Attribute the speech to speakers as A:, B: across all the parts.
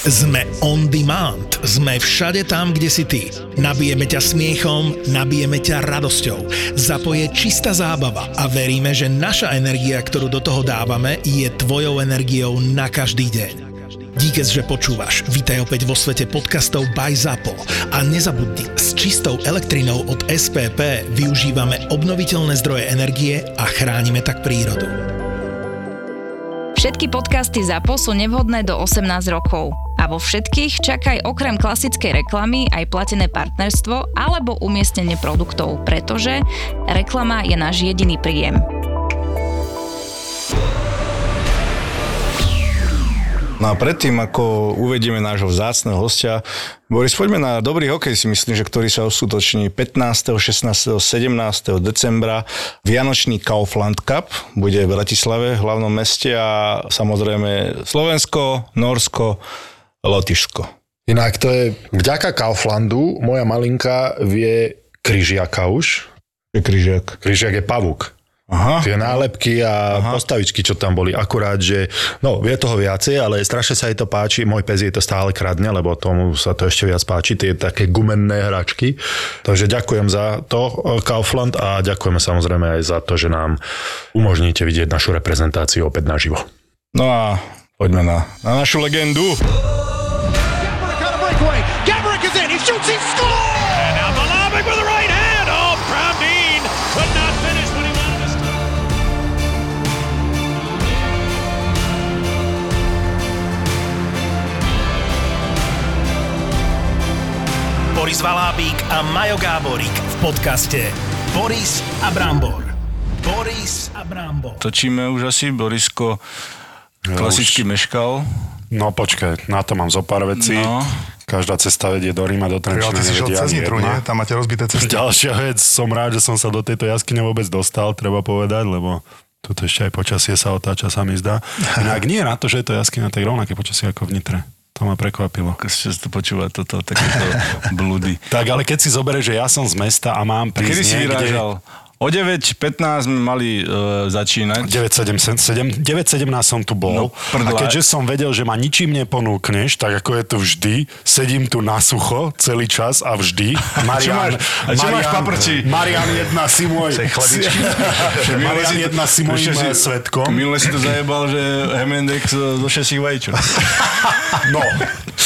A: Sme on demand. Sme všade tam, kde si ty. Nabijeme ťa smiechom, nabijeme ťa radosťou. Zapoje čistá zábava a veríme, že naša energia, ktorú do toho dávame, je tvojou energiou na každý deň. Díkes, že počúvaš. Vítaj opäť vo svete podcastov by ZAPO. A nezabudni, s čistou elektrinou od SPP využívame obnoviteľné zdroje energie a chránime tak prírodu.
B: Všetky podcasty ZAPO sú nevhodné do 18 rokov. A vo všetkých čakaj okrem klasickej reklamy aj platené partnerstvo alebo umiestnenie produktov, pretože reklama je náš jediný príjem.
C: No a predtým, ako uvedieme nášho vzácného hostia, Boris, poďme na dobrý hokej, si myslím, že ktorý sa uskutoční 15., 16., 17. decembra. Vianočný Kaufland Cup bude v Bratislave, hlavnom meste a samozrejme Slovensko, Norsko, Lotyšsko.
D: Inak to je vďaka Kauflandu, moja malinka vie kryžiaka už.
C: Je kryžiak.
D: Kryžiak je pavúk.
C: Aha.
D: Tie nálepky a Aha. postavičky, čo tam boli. Akurát, že no, vie toho viacej, ale strašne sa jej to páči. Môj pes jej to stále kradne, lebo tomu sa to ešte viac páči, tie také gumenné hračky. Takže ďakujem za to, Kaufland, a ďakujeme samozrejme aj za to, že nám umožníte vidieť našu reprezentáciu opäť naživo.
C: No a poďme na, na našu legendu. Oh.
A: Boris Valábík a Majo Gáborík v podcaste Boris a Brambor. Boris a Brambor.
C: Točíme už asi, Borisko klasicky už... meškal.
D: No počkaj, na to mám zo pár vecí. No. Každá cesta vedie do Ríma, do Trenčína.
E: ty si šiel cez Nitru, nie? Tam máte rozbité cesty.
D: Ďalšia vec, som rád, že som sa do tejto jaskyne vôbec dostal, treba povedať, lebo toto ešte aj počasie sa otáča, sa mi zdá. Inak nie na to, že je to jaskyňa, tak rovnaké počasie ako v Nitre. To ma prekvapilo.
C: Keď to počúva toto, takéto blúdy.
D: tak, ale keď si zoberieš, že ja som z mesta a mám prísť
C: Kedy si
D: niekde...
C: vyrážal? O 9.15 sme mali uh, začínať.
D: 9.17 som tu bol. No, a keďže som vedel, že ma ničím neponúkneš, tak ako je to vždy, sedím tu na sucho celý čas a vždy.
C: Marian, a čo máš paprči?
D: Marian jedna si môj... Marian jedna si môjim svetkom.
C: Minule si to zajebal, že Hemendex zo šesých vajíčok.
D: no,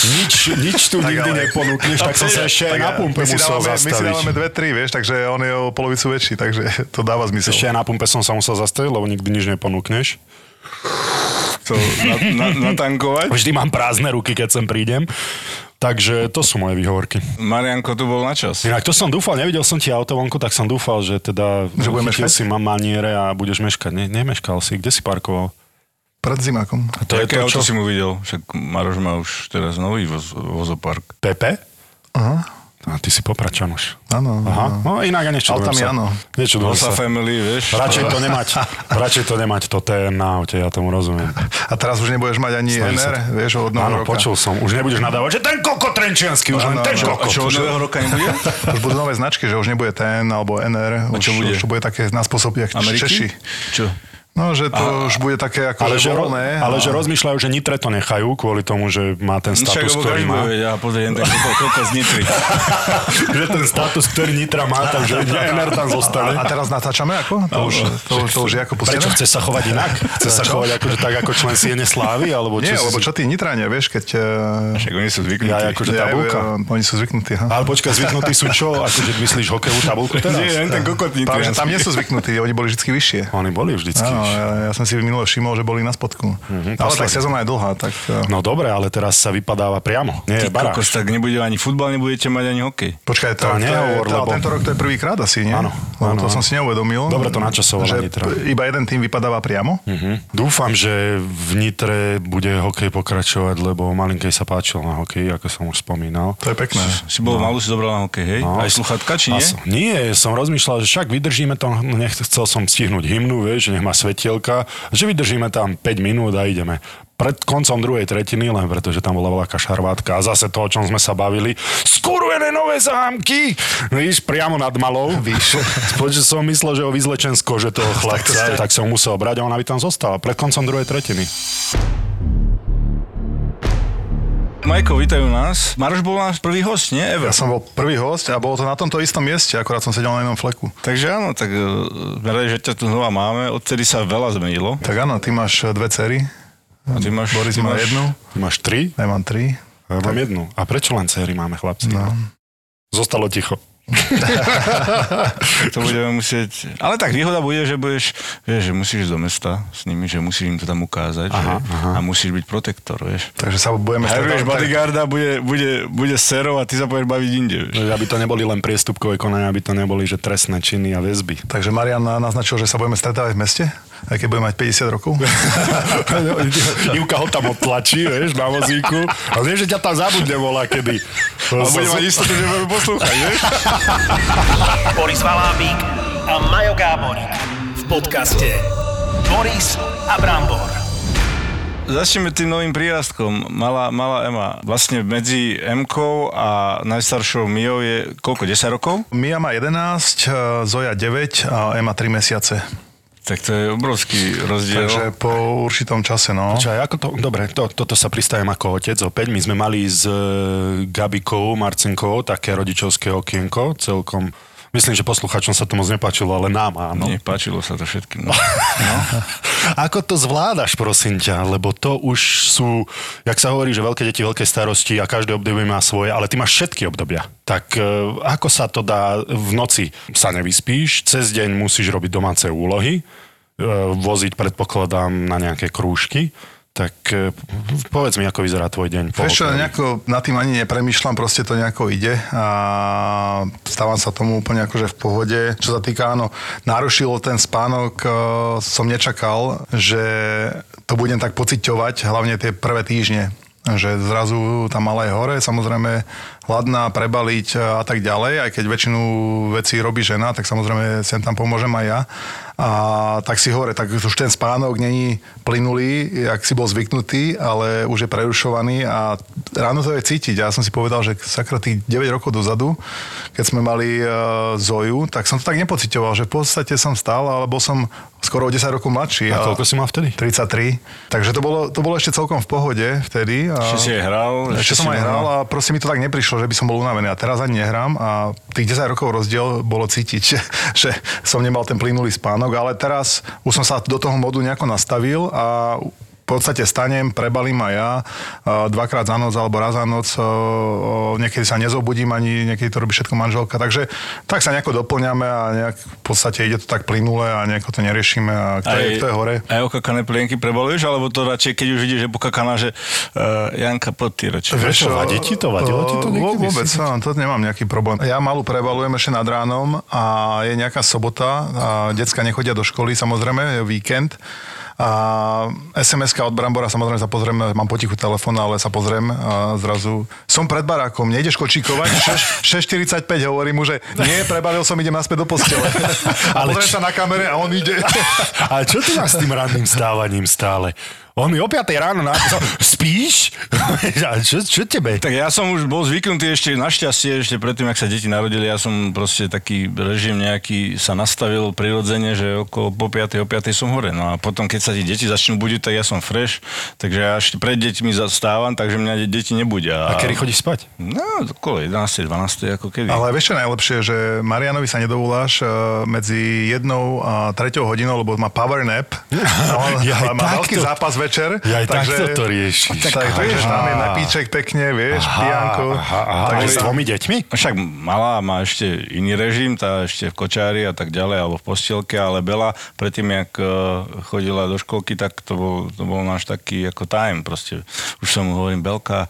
D: nič, nič tu nikdy neponúkneš, tak som sa ešte aj na pumpe musel zastaviť.
E: My si dávame dve, tri, vieš, takže on je o polovicu väčší, takže to dáva zmysel.
D: Ešte aj na pumpe som sa musel zastaviť, lebo nikdy nič neponúkneš.
C: To na, na, natankovať?
D: Vždy mám prázdne ruky, keď sem prídem. Takže to sú moje výhovorky.
C: Marianko tu bol na čas.
D: Inak to som dúfal, nevidel som ti auto vonku, tak som dúfal, že teda
E: že budeme
D: si mám maniere a budeš meškať. Ne, nemeškal si. Kde si parkoval?
E: Pred zimákom.
C: A to je to, auto čo? si mu videl? Však Maroš má už teraz nový voz, vozopark.
D: Pepe?
E: Aha.
D: A ty si popračan už.
E: Áno.
D: Aha. No inak a niečo
E: Ale tam je áno.
D: Niečo
C: sa. family, vieš.
D: Radšej to nemať, radšej to nemať to TN na aute, ja tomu rozumiem.
E: A teraz už nebudeš mať ani Snaží NR, sa. vieš, od nového
D: áno,
E: roka.
D: počul som. Už nebudeš nadávať, že ten koko trenčiansky, už len ten koko.
C: A čo od nového roka nebude?
E: už budú nové značky, že už nebude TN alebo NR.
C: A čo
E: už,
C: bude?
E: Už bude také na spôsob, jak Češi.
C: Čo?
E: No, že to a, už bude také ako
D: ale že,
E: voľné.
D: Ale a... že rozmýšľajú, že Nitre to nechajú kvôli tomu, že má ten status,
C: Však,
D: ktorý má.
C: Ja pozriem, tak koľko z Nitry.
D: že ten status, ktorý Nitra má, takže NR tam zostane.
E: A, a teraz natáčame ako? To už, to, to už je ako pustené?
D: Prečo chce sa chovať inak? Chce sa chovať ako, že tak ako člen Siene Slávy? Alebo
E: čo Nie,
D: si...
E: lebo čo tí Nitrania, vieš, keď...
C: Však oni sú zvyknutí.
D: Ja, akože tabulka.
E: Ja, oni sú zvyknutí. Ha?
D: Ale počkaj, zvyknutí sú čo? Akože myslíš hokejovú tabulku teraz?
C: Nie, ten kokot
E: Tam nie sú zvyknutí, oni boli vždy vyššie.
D: Oni boli vždycky
E: vyššie. Ja som si minule všimol, že boli na spodku. Mm-hmm, ale tak sezóna je dlhá. Tak, uh...
D: No dobre, ale teraz sa vypadáva priamo. Nie,
C: Ty kokos, tak nebude ani futbal, nebudete mať ani hokej.
E: Počkaj, to, to, nehovor, to, lebo... tento rok to je prvýkrát asi, nie?
D: Áno.
E: áno to som si neuvedomil.
D: Dobre to načasovalo
E: že
D: Nitra.
E: iba jeden tým vypadáva priamo.
D: Uh-huh. Dúfam, že v Nitre bude hokej pokračovať, lebo malinkej sa páčil na hokej, ako som už spomínal.
E: To je pekné.
C: Si, si bol no. malú, si zobral na hokej, hej? No. Aj sluchatka, či nie? As,
D: nie, som rozmýšľal, že však vydržíme to, nechcel som stihnúť hymnu, vieš, že nech má svetielka, že vydržíme tam 5 minút a ideme. Pred koncom druhej tretiny, len pretože tam bola veľká šarvátka a zase to, o čom sme sa bavili, skurvené nové zámky, víš, priamo nad malou, víš, že som myslel, že ho vyzlečen z kože toho chlapca, tak som musel brať a ona by tam zostala pred koncom druhej tretiny.
C: Majko, vítajú nás. Maroš bol náš prvý host, nie? Ever.
E: Ja som bol prvý host a bolo to na tomto istom mieste, akorát som sedel na jednom fleku.
C: Takže áno, tak uh, že ťa tu znova máme. Odtedy sa veľa zmenilo.
E: Tak áno, ty máš dve cery.
C: A ty máš,
E: Boris
C: ty
E: má
C: máš,
E: jednu.
D: Ty máš tri?
E: Ja mám tri.
D: Ja mám jednu. A prečo len céry máme, chlapci?
E: No.
D: Zostalo ticho.
C: to budeme musieť... Ale tak výhoda bude, že budeš, vieš, že musíš ísť do mesta s nimi, že musíš im to tam ukázať
D: Aha,
C: že,
D: aha.
C: a musíš byť protektor, vieš.
E: Takže sa budeme stretávať-
C: bodyguarda bude, bude, bude serov a ty sa budeš baviť inde, vieš.
D: Že Aby to neboli len priestupkové konania, aby to neboli že trestné činy a väzby.
E: Takže Marian naznačil, že sa budeme stretávať v meste, aj keď budeme mať 50 rokov.
D: Ivka ho tam odtlačí, vieš, na vozíku. A vieš, že ťa tam zabudne volá kedy.
C: A bude mať istotu, že budeme poslúchať, vieš.
A: Boris Valábík a Majo Gáborík v podcaste Boris a Brambor.
C: Začneme tým novým prírastkom. Malá, malá Ema. Vlastne medzi m a najstaršou Mijou je koľko, 10 rokov?
E: Mia má 11, Zoja 9 a Ema 3 mesiace.
C: Tak to je obrovský rozdiel.
E: Takže po určitom čase, no.
D: Čo, ako to, dobre, to, toto sa pristajem ako otec opäť. My sme mali s e, Gabikou, Marcinkou také rodičovské okienko, celkom... Myslím, že posluchačom sa to moc nepáčilo, ale nám áno.
C: Nie, páčilo sa to všetkým.
D: Ako to zvládaš, prosím ťa? Lebo to už sú, jak sa hovorí, že veľké deti, veľké starosti a každé obdobie má svoje, ale ty máš všetky obdobia. Tak e, ako sa to dá v noci? Sa nevyspíš, cez deň musíš robiť domáce úlohy, e, voziť predpokladám na nejaké krúžky. Tak e, povedz mi, ako vyzerá tvoj deň.
E: Vieš čo, nejako nad tým ani nepremýšľam, proste to nejako ide a stávam sa tomu úplne akože v pohode. Čo sa týka, áno, narušilo ten spánok, e, som nečakal, že to budem tak pociťovať, hlavne tie prvé týždne že zrazu tam mala aj hore, samozrejme hladná, prebaliť a tak ďalej, aj keď väčšinu vecí robí žena, tak samozrejme sem tam pomôžem aj ja. A tak si hore, tak už ten spánok není plynulý, jak si bol zvyknutý, ale už je prerušovaný a ráno to je cítiť. Ja som si povedal, že sakra tých 9 rokov dozadu, keď sme mali uh, Zoju, tak som to tak nepocitoval, že v podstate som stál, ale bol som skoro o 10 rokov mladší.
D: A koľko si mal vtedy?
E: 33. Takže to bolo, to bolo ešte celkom v pohode vtedy. A
C: Ešte si aj hral.
E: ešte som
C: si
E: aj hral a proste mi to tak neprišlo, že by som bol unavený. A teraz ani nehrám a tých 10 rokov rozdiel bolo cítiť, že, že som nemal ten plynulý spánok, ale teraz už som sa do toho modu nejako nastavil a v podstate stanem, prebalím aj ja, dvakrát za noc alebo raz za noc, o, niekedy sa nezobudím, ani niekedy to robí všetko manželka, takže tak sa nejako doplňame a nejak v podstate ide to tak plynule a nejako to neriešime a kto, je, kto je hore.
C: Aj okakané plienky prebaluješ, alebo to radšej, keď už vidíš, že pokakaná, že uh, Janka, poď ty radšej.
D: Vieš čo, vadí ti to? Vadilo ti to niekedy?
E: Vôbec,
D: Si-
E: no, to nemám nejaký problém. Ja malú prevalujem ešte nad ránom a je nejaká sobota a decka nechodia do školy, samozrejme, je víkend. A SMS-ka od Brambora, samozrejme sa pozriem, mám potichu telefón, ale sa pozriem a zrazu som pred barákom, nejdeš kočíkovať, 6, 6.45 hovorím mu, že nie, prebalil som, idem naspäť do postele. A
D: Ale
E: pozriem
D: či-
E: sa na kamere a on ide.
D: Ale čo ty máš s tým ranným stávaním stále? On mi o 5 ráno napísal, spíš? A čo, čo tebe?
C: Tak ja som už bol zvyknutý ešte, našťastie, ešte predtým, ak sa deti narodili, ja som proste taký režim nejaký sa nastavil prirodzene, že okolo po 5. o 5. som hore. No a potom, keď sa ti deti začnú budiť, tak ja som fresh, takže ja ešte pred deťmi zastávam, takže mňa de- deti nebudia.
D: A kedy chodíš spať?
C: No, okolo 11. 12. ako kedy.
E: Ale vieš čo je najlepšie, že Marianovi sa nedovoláš eh, medzi jednou a treťou hodinou, lebo má power nap. A on
D: Ja
E: má veľký zápas večer.
D: Ja aj takto to riešiš.
E: Tak, takže tam je napíček pekne, vieš, pijanko.
D: Aha, aha,
E: takže
D: s dvomi deťmi?
C: Však malá má ešte iný režim, tá ešte v kočári a tak ďalej, alebo v postielke, ale Bela predtým, jak eh, chodila do školky, tak to bol, to bol náš taký ako time proste. Už som mu hovorím, Belka,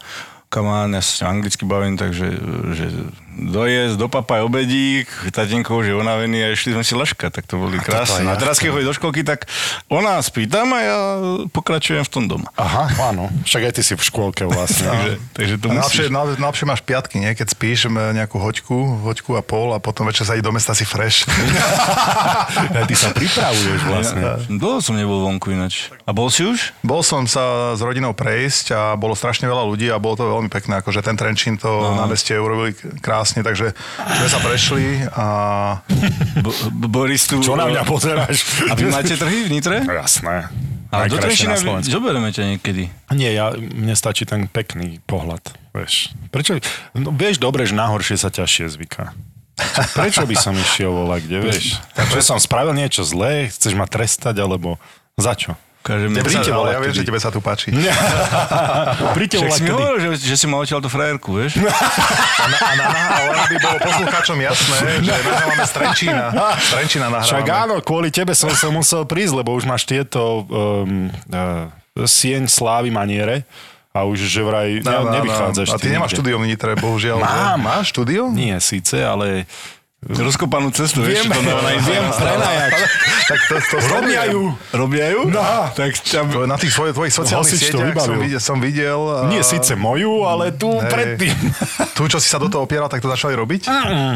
C: come on, ja sa anglicky bavím, takže že dojezd, do papaj obedík, tatínko už je unavený a išli sme si leška, tak to boli krásne.
D: je
C: A teraz, keď chodí do školky, tak ona spí tam a ja pokračujem v tom doma.
D: Aha, áno. Však aj ty si v škôlke vlastne.
C: Takže, takže to
E: A
C: musíš.
E: najlepšie, máš piatky, nie? Keď spíš nejakú hoďku, hoďku a pol a potom večer sa ide do mesta si fresh.
D: ty sa pripravuješ vlastne.
C: Dlho som nebol vonku ináč. A bol si už?
E: Bol som sa s rodinou prejsť a bolo strašne veľa ľudí a bolo to veľmi pekné, akože ten Trenčín to na meste urobili krásne, takže sme sa prešli a
C: Bo- Boris tu...
D: Čo na mňa pozeráš?
C: A vy máte trhy v Nitre?
D: Jasné.
F: Ale do Trenčína zoberieme ťa niekedy.
D: Nie, ja, mne stačí ten pekný pohľad. Vieš. Prečo? No, vieš dobre, že na horšie sa ťažšie zvyká. Prečo by som išiel volať, kde vieš? Že som spravil niečo zlé, chceš ma trestať, alebo za čo?
F: Ukážeme.
E: Tebe sa,
D: Príďte
E: ale ja viem, že tebe sa tu páči.
D: Príďte volať
F: si hovoril, že, že si ma odtiaľ to frajerku, vieš?
E: A, na, a na, ale aby bolo poslucháčom jasné, že nahrávame z Trenčína. Z Trenčína
D: Však
E: nahrávame.
D: áno, kvôli tebe som sa musel prísť, lebo už máš tieto um, uh, sieň slávy maniere a už že vraj ne,
E: Áno, áno.
D: nevychádzaš.
E: A ty nemáš v Nitre, bohužiaľ.
D: Mám.
E: že? Máš štúdio?
D: Nie síce, ale
F: Rozkopanú cestu, vieš,
D: Viem,
F: čo to dáva na
D: viem, prenajať.
E: Tak to, to
D: Robia ju.
F: Robia ju?
D: No.
F: Tak tam...
E: To Na tých svojich, tvojich sociálnych sieťach som videl, som videl
D: Nie
E: a-
D: síce moju, ale tu
E: Hej.
D: predtým.
E: Tu, čo si sa do toho opieral, tak to začali robiť?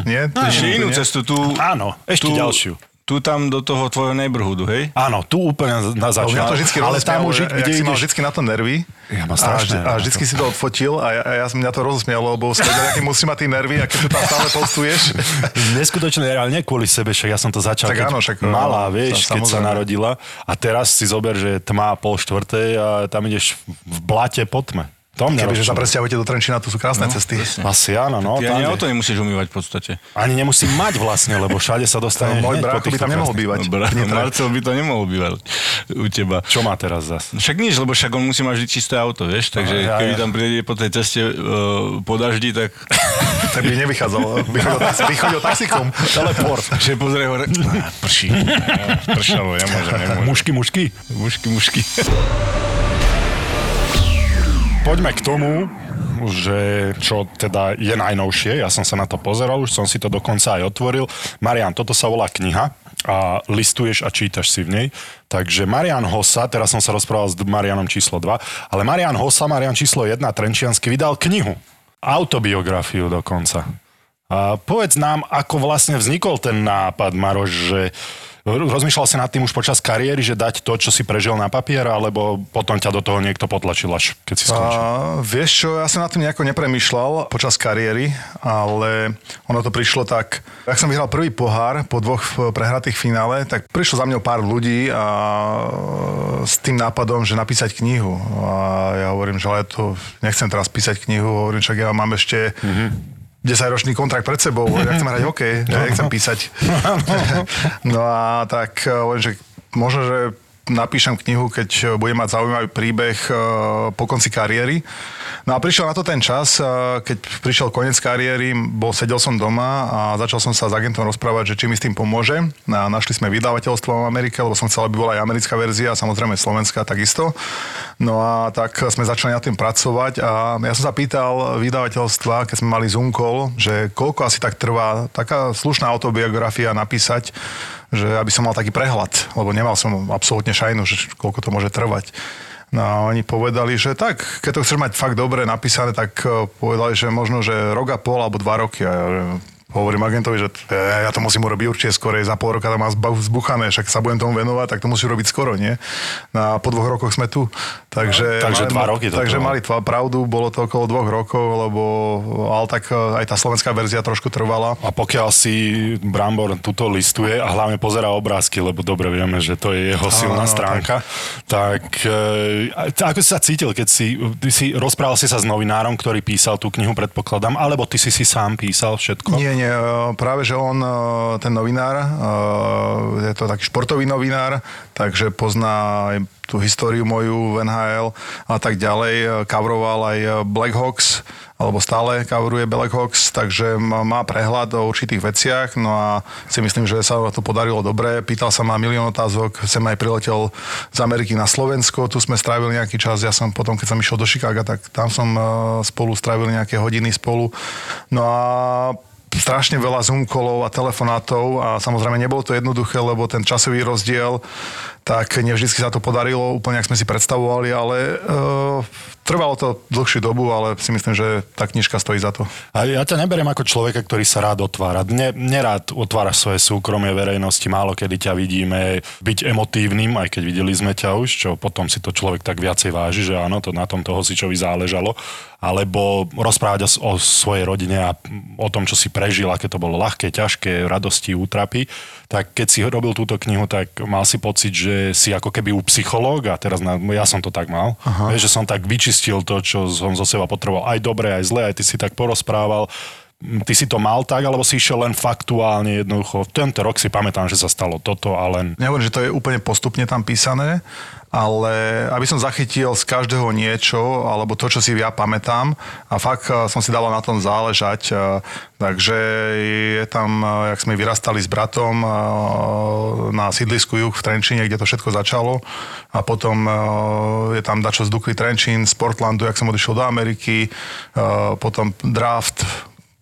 E: Nie? To
F: Ešte
E: nie-
F: inú
E: nie?
F: cestu, tu...
D: Áno, ešte
F: tu,
D: ďalšiu.
F: Tu tam do toho tvojho neighborhoodu, hej?
D: Áno, tu úplne na začiatku.
E: to vždycky
D: ale tam už,
E: rozosmialo,
D: kde
E: mal
D: ideš...
E: vždycky na to nervy.
D: Ja mám
E: a,
D: strašné
E: vždy, a vždycky si to odfotil a ja, a ja mňa to rozosmialo, lebo som vedel, aký musí mať tie nervy a keď tu tam stále postuješ.
D: Neskutočné, ale nie kvôli sebe, však ja som to začal,
E: Tak
D: keď
E: áno, však,
D: malá, vieš,
E: sa-
D: keď sa narodila. A teraz si zober, že tma pol štvrtej a tam ideš v blate po tme. To mňa
E: Kebyže sa presťahujete do Trenčína, tu sú krásne cesty.
D: Asi áno, no.
F: Ty
D: tam
F: ani auto nemusíš umývať v podstate.
D: Ani nemusím mať vlastne, lebo všade sa dostane.
E: Môj
D: hneď po
E: brácho by tam nemohol bývať.
F: Bra-
E: Nitre.
F: Marcel by to nemohol bývať u teba.
D: Čo má teraz zas?
F: Však nič, lebo však on musí mať vždy čisté auto, vieš, takže
D: No, ja,
F: keby
D: ja.
F: tam príde po tej ceste uh, po daždi, tak...
E: Tak by nevychádzal. By chodil, taxi- by chodil taxikom.
D: Teleport.
F: že pozrie hore, prší, Á, pršalo, nemôžem, nemôžem.
D: Mušky, mušky.
F: Mušky, mušky.
D: Poďme k tomu, že čo teda je najnovšie. Ja som sa na to pozeral, už som si to dokonca aj otvoril. Marian, toto sa volá kniha a listuješ a čítaš si v nej. Takže Marian Hossa, teraz som sa rozprával s Marianom číslo 2, ale Marian Hossa, Marian číslo 1, Trenčiansky, vydal knihu. Autobiografiu dokonca. A povedz nám, ako vlastne vznikol ten nápad, Maroš, že rozmýšľal si nad tým už počas kariéry, že dať to, čo si prežil na papier, alebo potom ťa do toho niekto potlačil až, keď si skončil?
E: A, vieš čo, ja som na tým nejako nepremýšľal počas kariéry, ale ono to prišlo tak, ak som vyhral prvý pohár po dvoch prehratých finále, tak prišlo za mňou pár ľudí a s tým nápadom, že napísať knihu. A ja hovorím, že ale to nechcem teraz písať knihu, hovorím, však ja mám ešte 10-ročný kontrakt pred sebou, ja chcem hrať hokej, ja nechcem písať. no a tak eh, hovorím, že možno, že napíšem knihu, keď eh, budem mať zaujímavý príbeh eh, po konci kariéry. No a prišiel na to ten čas, eh, keď prišiel koniec kariéry, bol, sedel som doma a začal som sa s agentom rozprávať, že či mi s tým pomôže. A našli sme vydavateľstvo v Amerike, lebo som chcel, aby bola aj americká verzia, samozrejme slovenská takisto. No a tak sme začali na tým pracovať a ja som sa pýtal vydavateľstva, keď sme mali Zoom call, že koľko asi tak trvá taká slušná autobiografia napísať, že aby som mal taký prehľad, lebo nemal som absolútne šajnu, že koľko to môže trvať. No a oni povedali, že tak, keď to chceš mať fakt dobre napísané, tak eh, povedali, že možno, že rok a pol alebo dva roky. A ja hovorím agentovi, že ja, ja to musím urobiť určite skorej, za pol roka to má zbuchané, však sa budem tomu venovať, tak to musí robiť skoro, nie? No a po dvoch rokoch sme tu. Takže,
D: Takže
E: mali-
D: dva roky to
E: Takže mali tva- pravdu, bolo to okolo dvoch rokov, lebo ale tak eh, aj tá slovenská verzia trošku trvala.
D: A pokiaľ si Brambor tuto listuje a hlavne pozera obrázky, lebo dobre vieme, že to je jeho silná
E: Áno,
D: stránka, tak, e, a- ako si sa cítil, keď si, ty si rozprával si sa s novinárom, ktorý písal tú knihu, predpokladám, alebo ty si si sám písal všetko?
E: Nie, nie, eh, práve že on, eh, ten novinár, eh, je to taký športový novinár, takže pozná aj tú históriu moju v NHL a tak ďalej. Kavroval aj Blackhawks, alebo stále kavruje Blackhawks, takže má prehľad o určitých veciach, no a si myslím, že sa to podarilo dobre. Pýtal sa ma milión otázok, sem aj priletel z Ameriky na Slovensko, tu sme strávili nejaký čas, ja som potom, keď som išiel do Chicaga, tak tam som spolu strávili nejaké hodiny spolu. No a strašne veľa Zoom a telefonátov a samozrejme nebolo to jednoduché, lebo ten časový rozdiel, tak nevždy sa to podarilo úplne, ak sme si predstavovali, ale uh, trvalo to dlhšiu dobu, ale si myslím, že tá knižka stojí za to.
D: A ja ťa neberiem ako človeka, ktorý sa rád otvára. Ne, nerád otváraš svoje súkromie verejnosti, málo kedy ťa vidíme byť emotívnym, aj keď videli sme ťa už, čo potom si to človek tak viacej váži, že áno, to na tom toho Hosičovi záležalo, alebo rozprávať o, o svojej rodine a o tom, čo si prežil, aké to bolo ľahké, ťažké, radosti, útrapy, tak keď si robil túto knihu, tak mal si pocit, že že si ako keby u psychológa, teraz na, ja som to tak mal, vieš, že som tak vyčistil to, čo som zo seba potreboval, aj dobre, aj zle, aj ty si tak porozprával, ty si to mal tak, alebo si išiel len faktuálne jednoducho. Tento rok si pamätám, že sa stalo toto a len...
E: Nehovorím, že to je úplne postupne tam písané, ale aby som zachytil z každého niečo, alebo to, čo si ja pamätám a fakt eh, som si dala na tom záležať. eh, Takže je tam, eh, jak sme vyrastali s bratom na sídlisku Juh v Trenčíne, kde to všetko začalo a potom je tam dačo z Dukly Trenčín, z Portlandu, jak som odišiel do Ameriky, potom draft,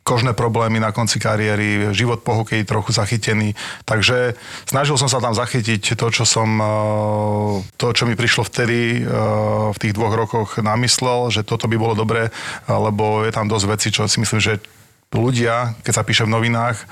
E: kožné problémy na konci kariéry, život po hokeji trochu zachytený. Takže snažil som sa tam zachytiť to, čo som, eh, to, čo mi prišlo vtedy eh, v tých dvoch rokoch namyslel, že toto by bolo dobré, lebo je tam dosť vecí, čo si myslím, že ľudia, keď sa píše v novinách,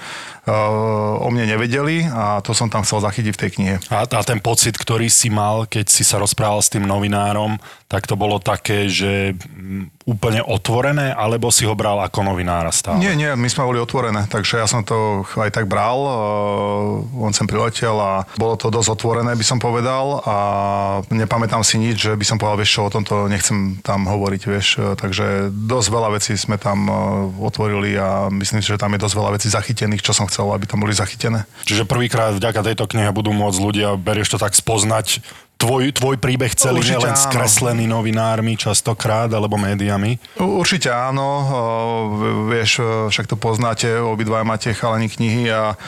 E: o mne nevedeli a to som tam chcel zachytiť v tej knihe.
D: A, a ten pocit, ktorý si mal, keď si sa rozprával s tým novinárom, tak to bolo také, že mm, úplne otvorené, alebo si ho bral ako novinára stále?
E: Nie, nie, my sme boli otvorené, takže ja som to aj tak bral. eh, On sem priletel a bolo to dosť otvorené, by som povedal a nepamätám si nič, že by som povedal, vieš čo, o tomto nechcem tam hovoriť, vieš. eh, Takže dosť veľa vecí sme tam eh, otvorili a myslím si, že tam je dosť veľa vecí zachytených, čo som chcel, aby tam boli zachytené.
D: Čiže prvýkrát vďaka tejto knihe budú môcť ľudia, berieš to tak spoznať, tvoj, tvoj príbeh celý,
E: Určite
D: nielen
E: áno.
D: skreslený novinármi častokrát, alebo médiami.
E: Určite áno, vieš, však to poznáte, obidva máte chalani knihy a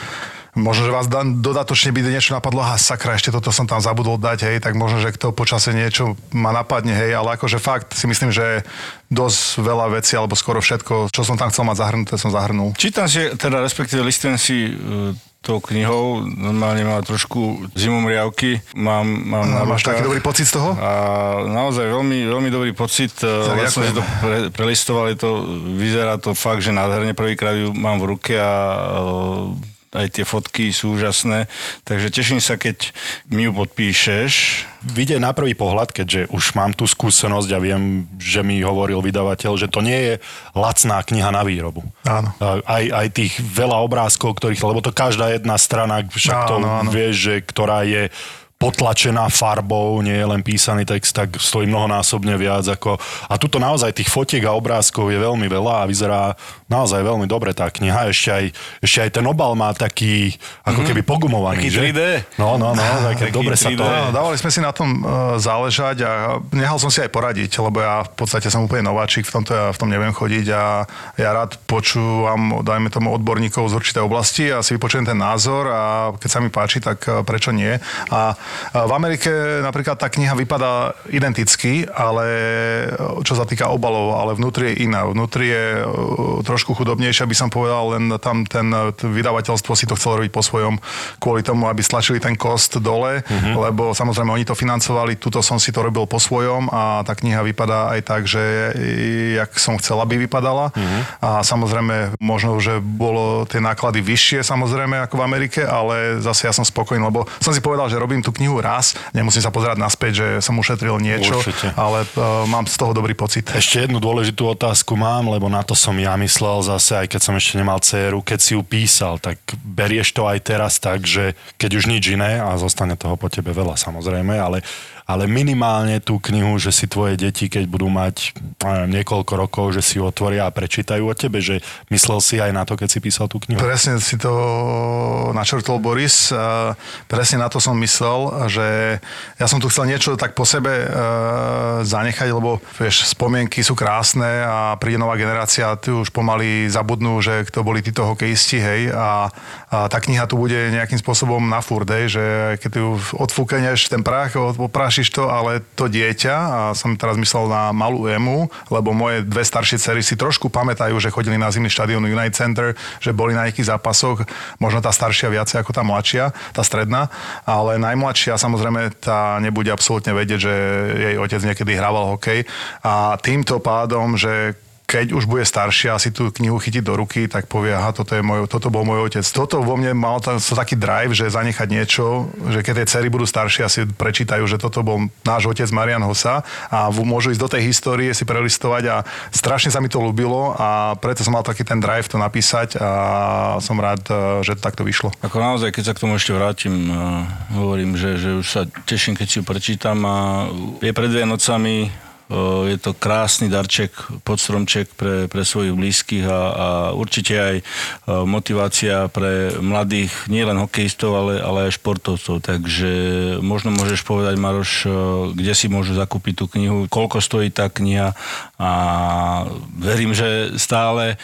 E: možno, že vás da- dodatočne by niečo napadlo, aha, sakra, ešte toto som tam zabudol dať, hej, tak možno, že to počase niečo ma napadne, hej, ale akože fakt si myslím, že dosť veľa vecí, alebo skoro všetko, čo som tam chcel mať zahrnuté, som zahrnul.
C: Čítam si, teda respektíve listujem si e, tou knihou, normálne má trošku zimomriavky, mám, mám na
E: Máš taký dobrý pocit z toho?
C: A naozaj veľmi, veľmi dobrý pocit.
E: Tak
C: Tak, som si to pre, prelistoval, to, vyzerá to fakt, že nádherne prvýkrát ju mám v ruke a e, aj tie fotky sú úžasné. Takže teším sa, keď mi ju podpíšeš.
D: Vidie na prvý pohľad, keďže už mám tú skúsenosť a viem, že mi hovoril vydavateľ, že to nie je lacná kniha na výrobu.
E: Áno.
D: A Aj, aj tých veľa obrázkov, ktorých, lebo to každá jedna strana, však to
E: Áno, áno.
D: vieš, že ktorá je potlačená farbou, nie je len písaný text, tak stojí mnohonásobne viac. Ako... A tuto naozaj tých fotiek a obrázkov je veľmi veľa a vyzerá naozaj veľmi dobre tá kniha. Ešte aj, ešte aj ten obal má taký, ako keby pogumovaný.
C: Taký
D: že?
C: 3D.
D: No, no, no, také
C: Taký
D: dobre sa to...
C: 3D.
E: Dávali sme si na tom uh, záležať a nechal som si aj poradiť, lebo ja v podstate som úplne nováčik, v tomto ja v tom neviem chodiť a ja rád počúvam, dajme tomu, odborníkov z určitej oblasti a si vypočujem ten názor a keď sa mi páči, tak uh, prečo nie. A v Amerike napríklad tá kniha vypadá identicky, ale uh, čo sa týka obalov, ale vnútri je iná. Vnútri je uh, trošku chudobnejšia, by som povedal, len tam ten vydavateľstvo si to chcelo robiť po svojom kvôli tomu, aby stlačili ten kost dole, mm-hmm. lebo samozrejme oni to financovali, tuto som si to robil po svojom a tá kniha vypadá aj tak, že jak som chcel, aby vypadala. Mm-hmm. A samozrejme, možno, že bolo tie náklady vyššie samozrejme ako v Amerike, ale zase ja som spokojný, lebo som si povedal, že robím tú knihu raz, nemusím sa pozerať naspäť, že som ušetril niečo,
D: Určite.
E: ale uh, mám z toho dobrý pocit.
D: Ešte jednu dôležitú otázku mám, lebo na to som ja myslel zase, aj keď som ešte nemal dceru, keď si ju písal, tak berieš to aj teraz tak, že keď už nič iné, a zostane toho po tebe veľa samozrejme, ale, ale minimálne tú knihu, že si tvoje deti, keď budú mať neviem, niekoľko rokov, že si ju otvoria a prečítajú o tebe, že myslel si aj na to, keď si písal tú knihu?
E: Presne si to načrtol Boris. a Presne na to som myslel, že ja som tu chcel niečo tak po sebe e, zanechať, lebo vieš, spomienky sú krásne a príde nová generácia, ty už pomaly zabudnú, že kto boli títo hokejisti, hej, a, a tá kniha tu bude nejakým spôsobom na furt, hej, že keď ty odfúkeneš ten prach, od- oprášiš to, ale to dieťa, a som teraz myslel na malú Emu, lebo moje dve staršie cery si trošku pamätajú, že chodili na zimný štadión United Center, že boli na nejakých zápasoch, možno tá staršia viacej ako tá mladšia, tá stredná, ale najmladšia samozrejme tá nebude absolútne vedieť, že jej otec niekedy hrával hokej. A týmto pádom, že keď už bude starší a si tú knihu chytiť do ruky, tak povie, aha, toto, je môj, toto bol môj otec. Toto vo mne mal to, to taký drive, že zanechať niečo, že keď tie cery budú staršie a si prečítajú, že toto bol náš otec Marian Hosa a môžu ísť do tej histórie, si prelistovať a strašne sa mi to ľúbilo a preto som mal taký ten drive to napísať a som rád, e, že to takto vyšlo.
C: Ako naozaj, keď sa k tomu ešte vrátim, uh, hovorím, že, že už sa teším, keď si ju prečítam a je pred Vianocami, je to krásny darček, podstromček pre, pre svojich blízkych a, a určite aj motivácia pre mladých, nielen hokejistov, ale, ale aj športovcov. Takže možno môžeš povedať, Maroš, kde si môžu zakúpiť tú knihu, koľko stojí tá kniha a verím, že stále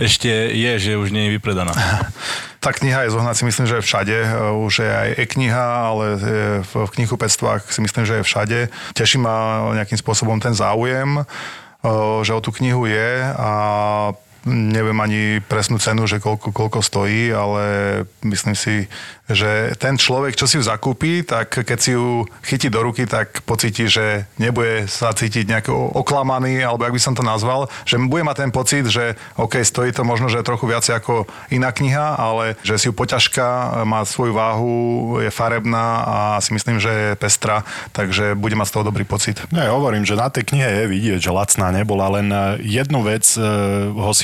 C: ešte je, že už nie je vypredaná.
E: Tá kniha je zohnať si myslím, že je všade. Už je aj e-kniha, ale v knihkupectvách si myslím, že je všade. Teší ma nejakým spôsobom ten záujem, že o tú knihu je a neviem ani presnú cenu, že koľko, koľko stojí, ale myslím si, že ten človek, čo si ju zakúpi, tak keď si ju chytí do ruky, tak pocíti, že nebude sa cítiť nejak oklamaný, alebo ak by som to nazval, že bude mať ten pocit, že OK, stojí to možno, že trochu viac ako iná kniha, ale že si ju poťažka, má svoju váhu, je farebná a si myslím, že je pestrá, takže bude mať z toho dobrý pocit.
D: No hovorím, že na tej knihe je vidieť, že lacná nebola, len jednu vec, eh,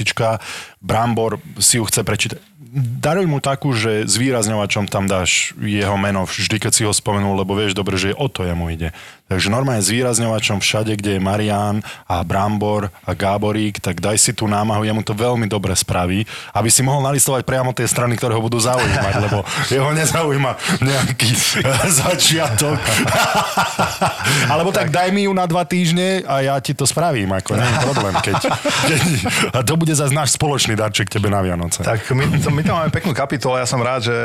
D: hosička, Brambor si ju chce prečítať daruj mu takú, že zvýrazňovačom tam dáš jeho meno vždy, keď si ho spomenul, lebo vieš dobre, že o to jemu ide. Takže normálne zvýrazňovačom všade, kde je Marian a Brambor a Gáborík, tak daj si tú námahu, jemu to veľmi dobre spraví, aby si mohol nalistovať priamo tie strany, ktoré ho budú zaujímať, lebo jeho nezaujíma nejaký začiatok. Alebo tak daj mi ju na dva týždne a ja ti to spravím, ako nie je problém. Keď, keď, a to bude zase náš spoločný darček tebe na Vianoce.
E: Tak my, to, my tam máme peknú kapitolu, ja som rád, že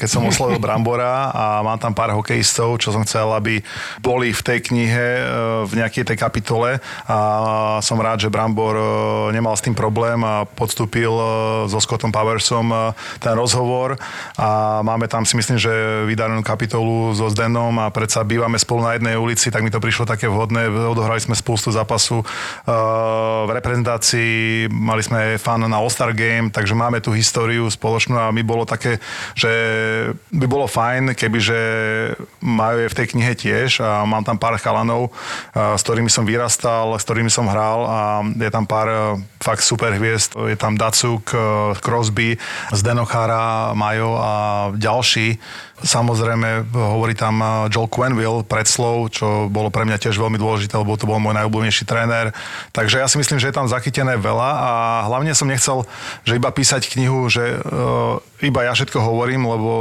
E: keď som oslovil Brambora a mám tam pár hokejistov, čo som chcel, aby boli v tej knihe e, v nejakej tej kapitole a som rád, že Brambor e, nemal s tým problém a podstúpil e, so Scottom Powersom ten rozhovor a máme tam si myslím, že vydanú kapitolu so Zdenom a predsa bývame spolu na jednej ulici, tak mi to prišlo také vhodné. Odohrali sme spústu zápasu v reprezentácii, mali sme fan na All-Star Game, takže máme tú históriu spoločnú a mi bolo také, že by bolo fajn, kebyže majú je v tej knihe tiež a mám tam tam pár chalanov, s ktorými som vyrastal, s ktorými som hral a je tam pár e, fakt super hviezd. Je tam Dacuk, e, Crosby, Zdenochara, Majo a ďalší. Samozrejme, hovorí tam eh, Joel Quenville, predslov, čo bolo pre mňa tiež veľmi dôležité, lebo to bol môj najobľúbenejší tréner. Takže ja si myslím, že je tam zachytené veľa a hlavne som nechcel, že iba písať knihu, že uh, iba ja všetko hovorím, lebo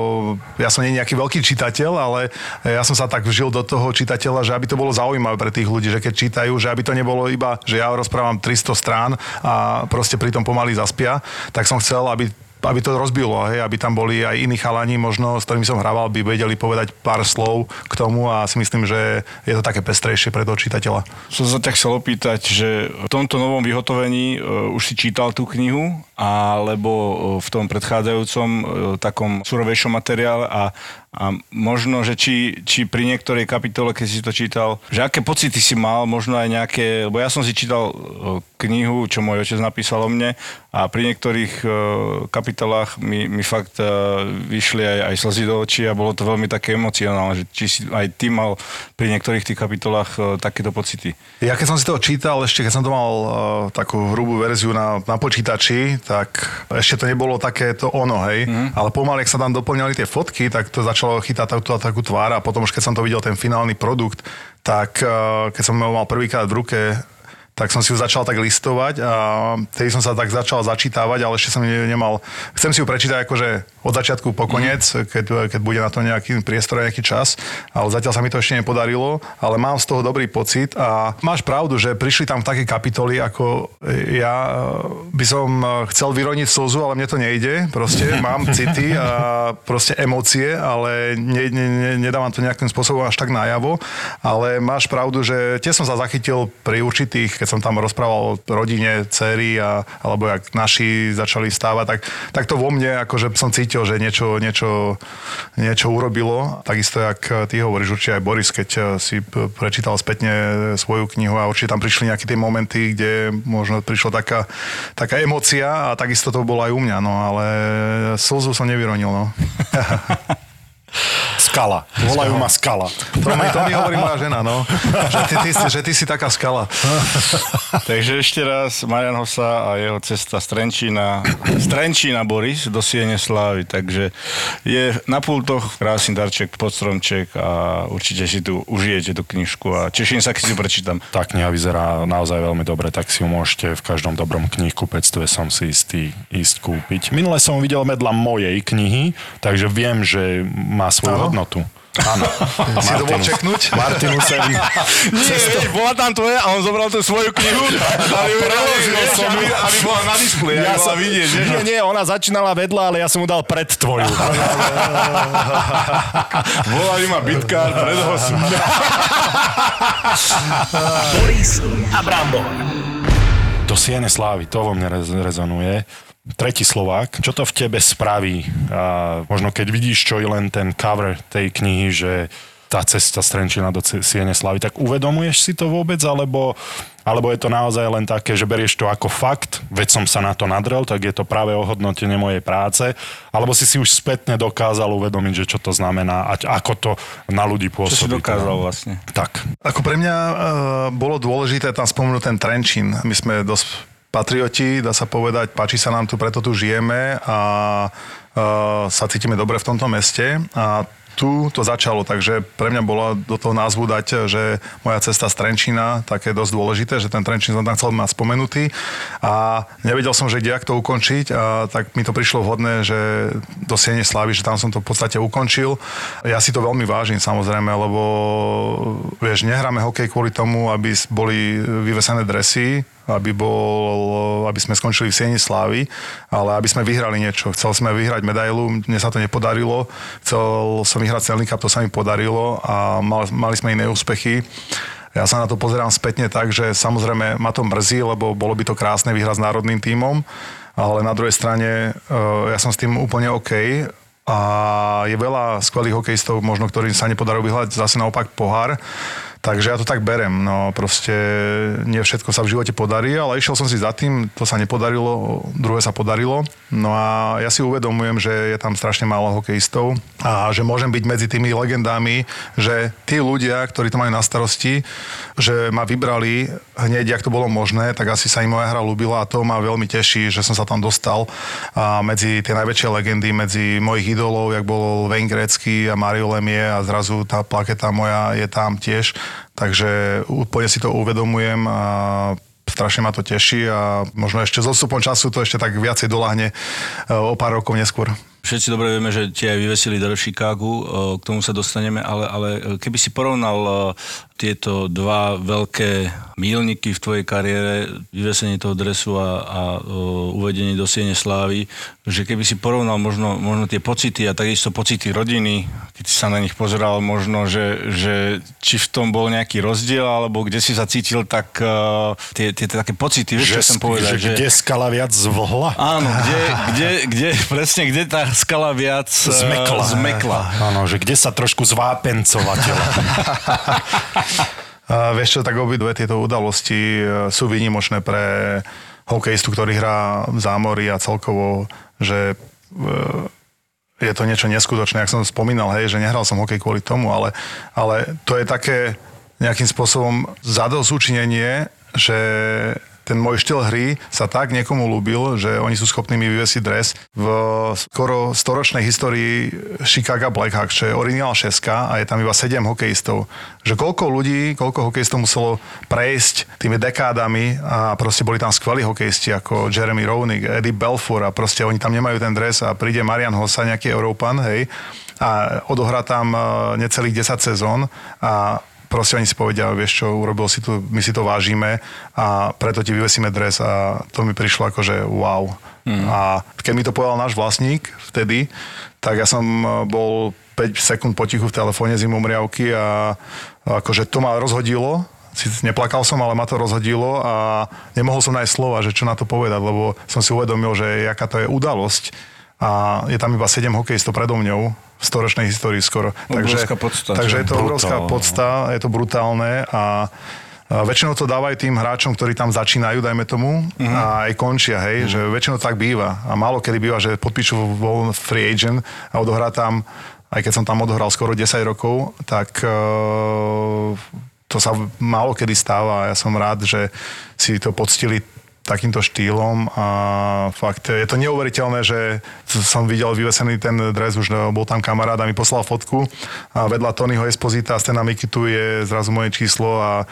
E: ja som nie nejaký veľký čitateľ, ale ja som sa tak vžil do toho čitateľa, že aby to bolo zaujímavé pre tých ľudí, že keď čítajú, že aby to nebolo iba, že ja rozprávam 300 strán a proste pritom pomaly zaspia, tak som chcel, aby aby to rozbilo, hej, aby tam boli aj iní chalani, možno s ktorými som hrával, by vedeli povedať pár slov k tomu a si myslím, že je to také pestrejšie pre toho čitateľa.
C: Som sa ťa chcel opýtať, že v tomto novom vyhotovení uh, už si čítal tú knihu, alebo uh, v tom predchádzajúcom uh, takom surovejšom materiále a a možno, že či, či pri niektorej kapitole, keď si to čítal, že aké pocity si mal, možno aj nejaké, lebo ja som si čítal knihu, čo môj otec napísal o mne a pri niektorých kapitolách mi, mi fakt vyšli aj, aj slzy do očí a bolo to veľmi také emocionálne, že či si aj ty mal pri niektorých tých kapitolách takéto pocity.
E: Ja keď som si to čítal, ešte keď som to mal takú hrubú verziu na, na počítači, tak ešte to nebolo takéto ono, hej, mm. ale pomaly, ak sa tam doplňali tie fotky, tak to začalo začalo chytať takú, takú tvár a potom už keď som to videl, ten finálny produkt, tak eh, keď som ho mal prvýkrát v ruke, tak som si ju začal tak listovať a tedy som sa tak začal začítavať, ale ešte som nemal... Chcem si ju prečítať akože od začiatku po koniec, mm. keď, keď bude na to nejaký priestor, nejaký čas, ale zatiaľ sa mi to ešte nepodarilo, ale mám z toho dobrý pocit a máš pravdu, že prišli tam také kapitoly, ako ja by som chcel vyroniť slzu, ale mne to nejde, proste mám city a proste emócie, ale ne, ne, ne, nedávam to nejakým spôsobom až tak najavo, ale máš pravdu, že tiež som sa zachytil pri určitých keď som tam rozprával o rodine, céry a, alebo jak naši začali stávať, tak, tak to vo mne, akože som cítil, že niečo, niečo, niečo urobilo. Takisto, jak ty hovoríš, určite aj Boris, keď si prečítal spätne svoju knihu a určite tam prišli nejaké tie momenty, kde možno prišla taká, taká emocia a takisto to bolo aj u mňa, no ale slzu som nevyronil, no.
D: Skala. Volajú ma skala.
E: To mi, to mi hovorí moja žena, no. Že ty, ty, si, že ty si taká skala.
C: Takže ešte raz Marian Hosa a jeho cesta z Trenčína, z Trenčína Boris do Siene Slávy. Takže je na pultoch krásny darček, podstromček a určite si tu užijete tú knižku a teším sa, keď si ju prečítam.
D: Tá kniha vyzerá naozaj veľmi dobre, tak si ju môžete v každom dobrom knihkupectve som si istý ísť kúpiť. Minule som videl medla mojej knihy, takže viem, že má svoju
E: Áno.
D: hodnotu. Áno.
E: Si to bol čeknúť?
D: Martinu sem.
C: Nie, vieš, bola tam tvoja a on zobral tú svoju knihu a ju
D: preložil som ju.
C: aby, aby bola na displeji,
D: Ja som,
C: vidieť. vieš.
D: nie, nie, ona začínala vedľa, ale ja som mu dal pred tvoju.
C: Volali ma bitkár pred hosu.
G: Boris a Brambor.
D: Do Siene Slávy, to vo mne rez- rezonuje. Tretí Slovák, čo to v tebe spraví? A možno keď vidíš, čo je len ten cover tej knihy, že tá cesta z Trenčína do Siene Slavy, tak uvedomuješ si to vôbec, alebo, alebo je to naozaj len také, že berieš to ako fakt, veď som sa na to nadrel, tak je to práve ohodnotenie mojej práce, alebo si si už spätne dokázal uvedomiť, že čo to znamená a ako to na ľudí
C: Čo si
D: pôsobí.
C: dokázal vlastne?
D: Tak.
E: Ako pre mňa uh, bolo dôležité tam spomenúť ten Trenčín. My sme dosť patrioti, dá sa povedať, páči sa nám tu, preto tu žijeme a uh, sa cítime dobre v tomto meste. A tu to začalo, takže pre mňa bolo do toho názvu dať, že moja cesta z Trenčína, také dosť dôležité, že ten Trenčín som tam chcel mať spomenutý a nevedel som, že kde, to ukončiť a tak mi to prišlo vhodné, že do Siene Slavy, že tam som to v podstate ukončil. Ja si to veľmi vážim samozrejme, lebo vieš, nehráme hokej kvôli tomu, aby boli vyvesené dresy, aby, bol, aby sme skončili v Sieni Slávy, ale aby sme vyhrali niečo. Chcel sme vyhrať medailu, mne sa to nepodarilo. Chcel som vyhrať Stanley Cup, to sa mi podarilo a mal, mali sme iné úspechy. Ja sa na to pozerám spätne tak, že samozrejme ma to mrzí, lebo bolo by to krásne vyhrať s národným tímom, ale na druhej strane uh, ja som s tým úplne OK a je veľa skvelých hokejistov, možno ktorým sa nepodarilo vyhľať zase naopak pohár. Takže ja to tak berem, no proste nie všetko sa v živote podarí, ale išiel som si za tým, to sa nepodarilo, druhé sa podarilo. No a ja si uvedomujem, že je tam strašne málo hokejistov a že môžem byť medzi tými legendami, že tí ľudia, ktorí to majú na starosti, že ma vybrali hneď, jak to bolo možné, tak asi sa im moja hra ľúbila a to ma veľmi teší, že som sa tam dostal a medzi tie najväčšie legendy, medzi mojich idolov, jak bol Wayne Gretzky a Mario Lemie a zrazu tá plaketa moja je tam tiež. Takže úplne si to uvedomujem a strašne ma to teší a možno ešte s odstupom času to ešte tak viacej doláhne e, o pár rokov neskôr.
C: Všetci dobre vieme, že ti aj vyvesili do Chicagu, k tomu sa dostaneme, ale, ale keby si porovnal e, tieto dva veľké mílniky v tvojej kariére, vyvesenie toho dresu a, a uvedenie do Siene Slávy, že keby si porovnal možno, možno tie pocity a takisto pocity rodiny, keď si sa na nich pozeral, možno, že, že či v tom bol nejaký rozdiel, alebo kde si sa cítil tak uh, tie, tie, tie také pocity, vieš, čo chcem povedať,
D: že, kde skala viac zvlhla?
C: Áno, kde, kde, kde, presne, kde tá skala viac eh,
D: Zmekla.
C: zmekla.
D: Áno, že kde sa trošku zvápencovatela.
E: A vieš čo, tak obidve tieto udalosti e, sú výnimočné pre hokejistu, ktorý hrá v zámori a celkovo, že e, je to niečo neskutočné, jak som spomínal, hej, že nehral som hokej kvôli tomu, ale, ale to je také nejakým spôsobom zadosúčinenie, že ten môj štýl hry sa tak niekomu ľúbil, že oni sú schopní mi vyvesiť dres v skoro storočnej histórii Chicago Blackhawks, čo je originál 6 a je tam iba 7 hokejistov. Že koľko ľudí, koľko hokejistov muselo prejsť tými dekádami a proste boli tam skvelí hokejisti ako Jeremy Roenick, Eddie Belfour a proste oni tam nemajú ten dres a príde Marian Hossa, nejaký Európan, hej, a odohrá tam eh, necelých 10 sezón a proste oni si povedia, vieš čo, urobil si tu, my si to vážime a preto ti vyvesíme dres a to mi prišlo ako, že wow. Mm. A keď mi to povedal náš vlastník vtedy, tak ja som bol 5 sekúnd potichu v telefóne zimomriavky a akože to ma rozhodilo, si neplakal som, ale ma to rozhodilo a nemohol som nájsť slova, že čo na to povedať, lebo som si uvedomil, že jaká to je udalosť a je tam iba 7 hokejistov predo mňou storočnej histórii skoro.
C: Obrovská podsta,
E: takže je to obrovská
D: Brutálne.
E: podsta, je to brutálne a a väčšinou to dávajú tým hráčom, ktorí tam začínajú, dajme tomu,
C: Mhm.
E: a aj končia, hej, že väčšinou tak býva. A málo kedy býva, že podpíšu voľný free agent a odohrá tam, aj keď som tam odohral skoro 10 rokov, tak uh, to sa málo kedy stáva ja som rád, že si to poctili takýmto štýlom a fakt je to neuveriteľné, že som videl vyvesený ten dres, už no, bol tam kamarát a mi poslal fotku a vedľa Tonyho Esposita a Stena Mikitu je zrazu moje číslo a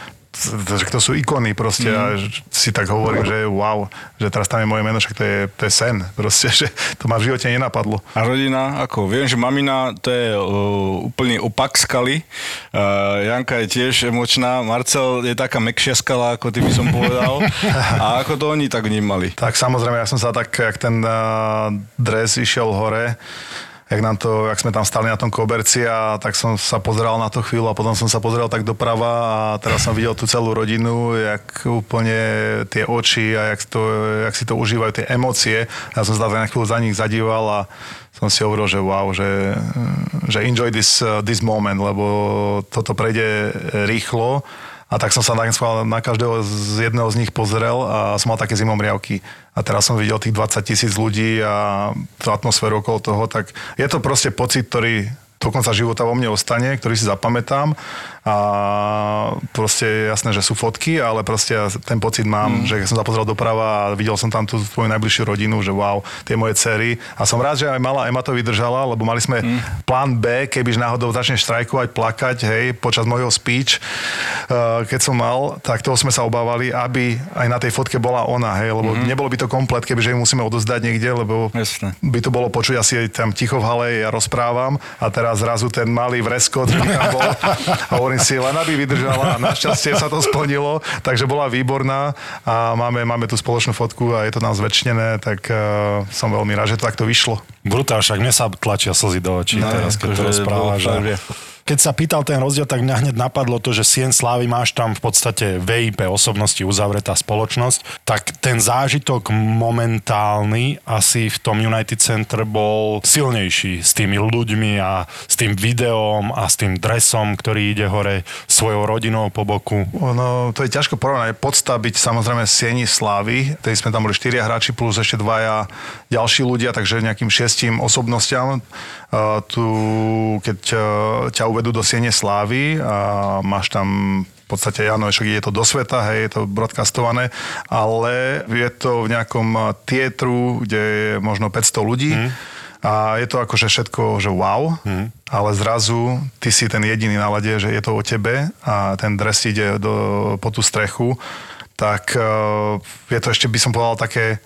E: to sú ikony proste mm. a si tak hovorím, že wow, že teraz tam je moje meno, však to je, to je sen proste, že to ma v živote nenapadlo.
C: A rodina, ako? Viem, že mamina, to je uh, úplný opak skaly. Uh, Janka je tiež emočná. Marcel je taká mekšia skala, ako ty by som povedal. A ako to oni tak vnímali?
E: Tak samozrejme, ja som sa tak, jak ten uh, dres išiel hore, jak, nám to, jak sme tam stali na tom koberci a tak som sa pozeral na to chvíľu a potom som sa pozeral tak doprava a teraz som videl tú celú rodinu, jak úplne tie oči a jak, to, jak si to užívajú, tie emócie. Ja som sa na chvíľu za nich zadíval a som si hovoril, že wow, že, že enjoy this, uh, this moment, lebo toto prejde rýchlo a tak som sa na, na každého z jedného z nich pozrel a som mal také zimomriavky. A teraz som videl tých 20 tisíc ľudí a tú atmosféru okolo toho, tak je to proste pocit, ktorý do konca života vo mne ostane, ktorý si zapamätám a proste je jasné, že sú fotky, ale proste ja ten pocit mám, mm. že keď som sa pozrel doprava a videl som tam tú tvoju najbližšiu rodinu, že wow, tie moje cery a som rád, že aj malá Ema to vydržala, lebo mali sme mm. plán B, kebyže náhodou začne štrajkovať, plakať, hej, počas môjho speech, uh, keď som mal, tak toho sme sa obávali, aby aj na tej fotke bola ona, hej, lebo mm-hmm. nebolo by to komplet, kebyže ju musíme odozdať niekde, lebo
C: Jasné.
E: by to bolo počuť asi tam ticho v hale, ja rozprávam a teraz zrazu ten malý vreskot tam bol a hovorím si, len aby vydržala a našťastie sa to splnilo, takže bola výborná a máme, máme tú spoločnú fotku a je to nám zväčšené, tak uh, som veľmi rád, že to takto vyšlo.
D: Brutál, však mne sa tlačia slzy do očí
C: No,
D: teraz, keď to rozprávaš. Keď sa pýtal ten rozdiel, tak mňa hneď napadlo to, že Sien Slávy máš tam v podstate VIP osobnosti uzavretá spoločnosť, tak ten zážitok momentálny asi v tom United Center bol silnejší s tými ľuďmi a s tým videom a s tým dresom, ktorý ide hore svojou rodinou po boku.
E: No, to je ťažko porovnať. Podsta byť samozrejme Sieni Slávy, tej sme tam boli štyria hráči plus ešte dvaja ďalší ľudia, takže nejakým šiestim osobnostiam. Uh, tu, keď uh, ťa uvedú do Siene Slávy a máš tam v podstate, áno, však je to do sveta, hej, je to broadcastované, ale je to v nejakom tietru, kde je možno 500 ľudí. Hmm. A je to akože všetko, že wow, hmm. ale zrazu ty si ten jediný na lade, že je to o tebe a ten dres ide do, po tú strechu, tak uh, je to ešte, by som povedal, také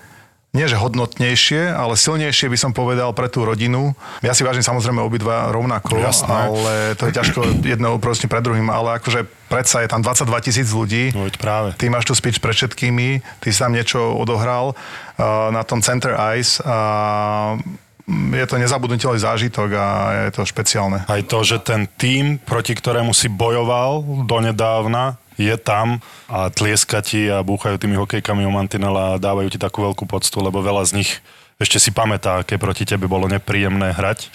E: nie že hodnotnejšie, ale silnejšie by som povedal pre tú rodinu. Ja si vážim samozrejme obidva rovnako,
D: Jasné.
E: ale to je ťažko jedného proste pred druhým, ale akože predsa je tam 22 tisíc ľudí.
D: No práve.
E: Ty máš tu speech pred všetkými, ty si tam niečo odohral uh, na tom Center Ice a je to nezabudnutelný zážitok a je to špeciálne.
D: Aj to, že ten tým, proti ktorému si bojoval donedávna, je tam a tlieska ti a búchajú tými hokejkami o mantinela a dávajú ti takú veľkú poctu, lebo veľa z nich ešte si pamätá, aké proti tebe bolo nepríjemné hrať.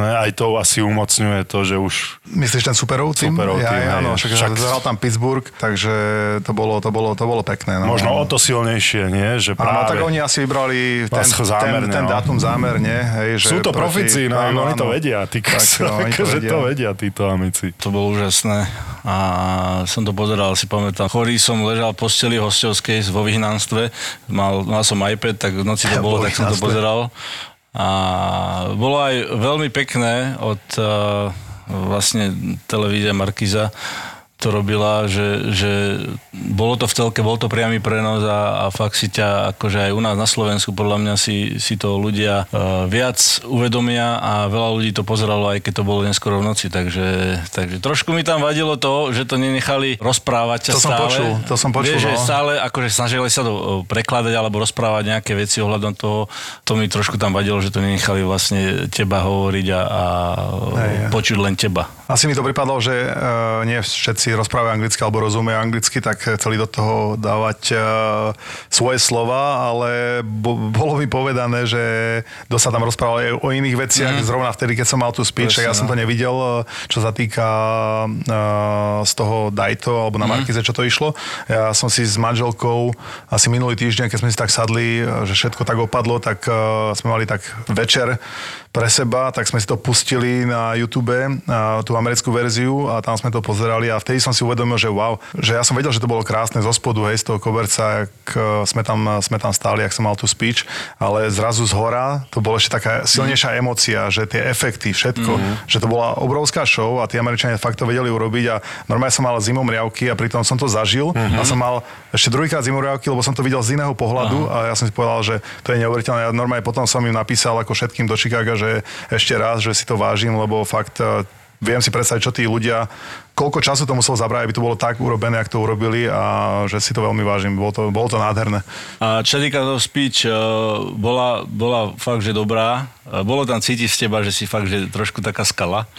D: No, aj to asi umocňuje to, že už
E: Myslíš ten superov tým?
D: Superov tým,
E: ja,
D: hej.
E: áno, však, však zahral tam Pittsburgh, takže to bolo, to bolo, to bolo pekné. No.
D: možno o to silnejšie, nie? Že
E: Áno,
D: práve...
E: tak oni asi vybrali ten,
D: Vás
E: ten,
D: zámerne,
E: ten
D: no.
E: dátum zámerne. Hej, že
D: Sú to
E: proti-
D: profici, no,
E: áno,
D: oni to
E: áno.
D: vedia, tí
E: Tak, no, oni to
D: akože
E: vedia.
D: to vedia títo amici.
C: To bolo úžasné a som to pozeral, si pamätám. Chorý som ležal v posteli hostovskej vo vyhnanstve, mal, mal som iPad, tak v noci to bolo, tak som to pozeral. A bolo aj veľmi pekné od uh, vlastne televízia Markiza, to robila, že, že bolo to v telke, bol to priamy prenos a, a fakt si ťa, akože aj u nás na Slovensku, podľa mňa si, si to ľudia uh, viac uvedomia a veľa ľudí to pozeralo, aj keď to bolo neskoro v noci, takže, takže trošku mi tam vadilo to, že to nenechali rozprávať
E: To som
C: stále.
E: počul, to som počul,
C: Vieš, že
E: no.
C: stále akože snažili sa to prekladať alebo rozprávať nejaké veci ohľadom toho, to mi trošku tam vadilo, že to nenechali vlastne teba hovoriť a, a
E: hej.
C: počuť len teba.
E: Asi mi to pripadlo, že uh, nie všetci rozprávajú anglicky alebo rozumejú anglicky, tak chceli do toho dávať uh, svoje slova, ale bo, bolo mi povedané, že dosť sa tam rozprávali o iných veciach, mm. zrovna vtedy, keď som mal tú speech, Presne, ja som to no. nevidel, čo sa týka uh, z toho Dajto alebo na mm. Markize, čo to išlo. Ja som si s manželkou asi minulý týždeň, keď sme si tak sadli, že všetko tak opadlo, tak uh, sme mali tak večer pre seba, tak sme si to pustili na YouTube, na tú americkú verziu a tam sme to pozerali a vtedy som si uvedomil, že wow, že ja som vedel, že to bolo krásne zo spodu, hej, z toho koberca, jak e, sme tam, sme tam stáli, ak som mal tú speech, ale zrazu z hora to bola ešte taká silnejšia emocia, že tie efekty, všetko, mm-hmm. že to bola obrovská show a tí Američania fakt to vedeli urobiť a normálne som mal zimom riavky a pritom som to zažil mm-hmm. a som mal ešte druhýkrát zimom riavky, lebo som to videl z iného pohľadu Aha. a ja som si povedal, že to je neuveriteľné. Ja normálne potom som im napísal ako všetkým do Chicaga, že ešte raz, že si to vážim, lebo fakt eh, viem si predstaviť, čo tí ľudia koľko času to muselo zabrať, aby to bolo tak urobené, ako to urobili a že si to veľmi vážim. Bolo to, bolo to nádherné.
C: A čo týka speech, bola, bola fakt, že dobrá. Eh, bolo tam cítiť z teba, že si fakt, že trošku taká skala.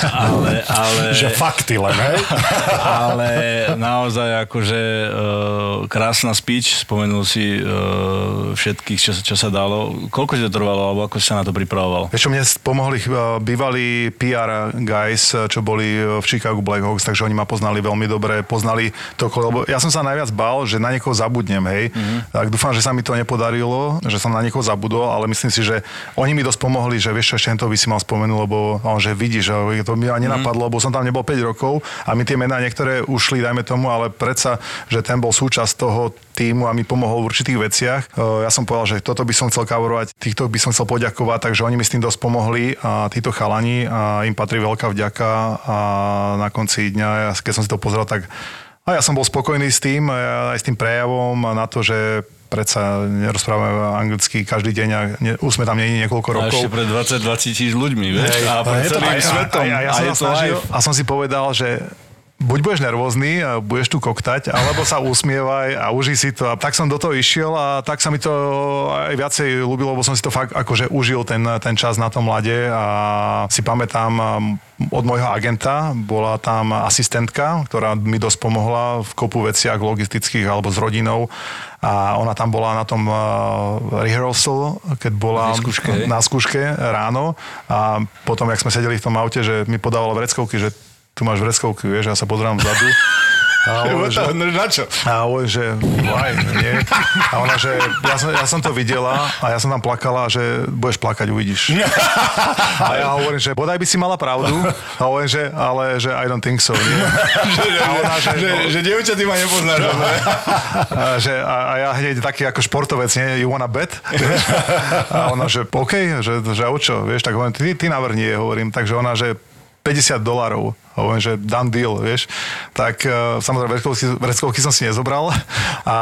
D: Ale, ale... že fakty len, hej?
C: ale naozaj akože uh, krásna speech, spomenul si uh, všetkých, čo, čo sa dalo. Koľko ti to trvalo, alebo ako si sa na to pripravoval?
E: Vieš čo, mne pomohli bývalí PR guys, čo boli v Chicago Black Blackhawks, takže oni ma poznali veľmi dobre, poznali to, lebo ja som sa najviac bál, že na niekoho zabudnem, hej. Mm-hmm. Tak dúfam, že sa mi to nepodarilo, že som na niekoho zabudol, ale myslím si, že oni mi dosť pomohli, že vieš, by si mal spomenúť, lebo on, že vidí, že to mi ani nenapadlo, mm-hmm. lebo som tam nebol 5 rokov a mi tie mená niektoré ušli, dajme tomu, ale predsa, že ten bol súčasť toho týmu a mi pomohol v určitých veciach. Ja som povedal, že toto by som chcel kavorovať, týchto by som chcel poďakovať, takže oni mi s tým dosť pomohli a títo chalani a im patrí veľká vďaka a na konci dňa, keď som si to pozrel, tak a ja som bol spokojný s tým, aj s tým prejavom a na to, že predsa nerozprávame anglicky každý deň a ne, už sme tam není niekoľko rokov. A
C: ešte pred 22 tisíc ľuďmi, vieš? Hey, a pred celým svetom. A, a, ja
E: a, som snažil, a som si povedal, že buď budeš nervózny a budeš tu koktať, alebo sa usmievaj a uži si to. A tak som do toho išiel a tak sa mi to aj viacej ľúbilo, lebo som si to fakt akože užil ten, ten čas na tom mlade a si pamätám um, od môjho agenta, bola tam asistentka, ktorá mi dosť pomohla v kopu veciach logistických alebo s rodinou. A ona tam bola na tom uh, rehearsal, keď bola
C: skúške,
E: na skúške ráno. A potom, jak sme sedeli v tom aute, že mi podávala vreckovky, že tu máš vreckovky, vieš, ja sa pozerám vzadu.
C: A hovorím, že, na čo?
E: A hovorím, že aj, nie. A ona, že ja som, ja som to videla a ja som tam plakala, že budeš plakať, uvidíš. A ja hovorím, že bodaj by si mala pravdu. A hovorím, že ale že I don't think so. Nie.
C: a ona, že, že, no, že dievča, ty ma nepoznáš.
E: a, že, a, a, ja hneď taký ako športovec, nie, you wanna bet? A ona, že OK, že, že o čo, vieš, tak hovorím, ty, ty navrni, hovorím. Takže ona, že 50 dolarov. Hovorím, že done deal, vieš. Tak uh, samozrejme vreckovky, vreckovky som si nezobral a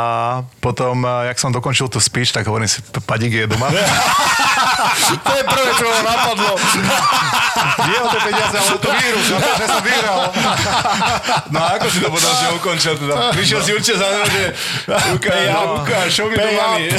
E: potom, uh, jak som dokončil tú speech, tak hovorím si, padík je doma.
C: to je prvé, čo ma napadlo.
E: Nie o tie peniaze, ale to vírus, ja že som vyhral.
C: No a ako si to potom si ukončil teda? Prišiel si určite za mnou, že ukáž, ja, ukáž, show me the money.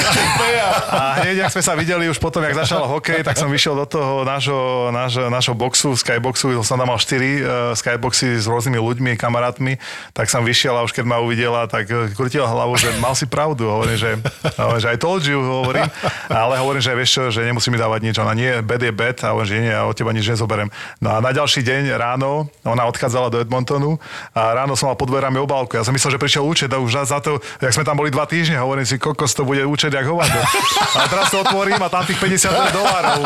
E: A hneď, ak sme sa videli už potom, jak začal hokej, tak som vyšiel do toho nášho, nášho, nášho boxu, skyboxu, som tam mal 4 uh, eh, skyboxy s rôznymi ľuďmi, kamarátmi, tak som vyšiel a už keď ma uvidela, tak eh, krutila hlavu, že mal si pravdu, hovorím, že, hovorím, že aj told you, hovorím, ale hovorím, že vieš čo, že nemusí mi dávať nič, ona nie, bed je bed, a hovorím, že nie, ja od teba nič nezoberiem. No a na ďalší deň ráno, ona odchádzala do Edmontonu a ráno som mal pod dverami obálku. Ja som myslel, že prišiel účet a už za to, jak sme tam boli dva týždne, hovorím si, kokos to bude účet jak hovado. A teraz to otvorím a tam tých 50 dolárov.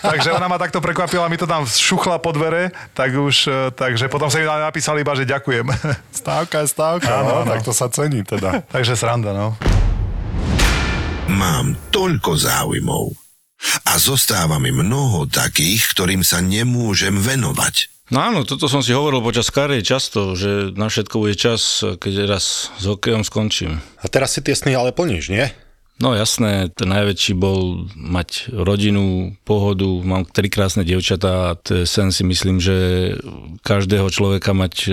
E: Takže ona ma takto prekvapila, mi to tam šuchla po dvere, tak už, e, takže potom sa mi napísali iba, že ďakujem.
D: Stávka je stávka, áno, no, tak to sa cení teda.
E: takže sranda, no.
H: Mám toľko záujmov a zostáva mi mnoho takých, ktorým sa nemôžem venovať.
C: No áno, toto som si hovoril počas kariéry často, že na všetko bude čas, keď raz s hokejom skončím.
D: A teraz si tie sny ale plníš, nie?
C: No jasné, ten najväčší bol mať rodinu, pohodu, mám tri krásne dievčatá a sen si myslím, že každého človeka mať e,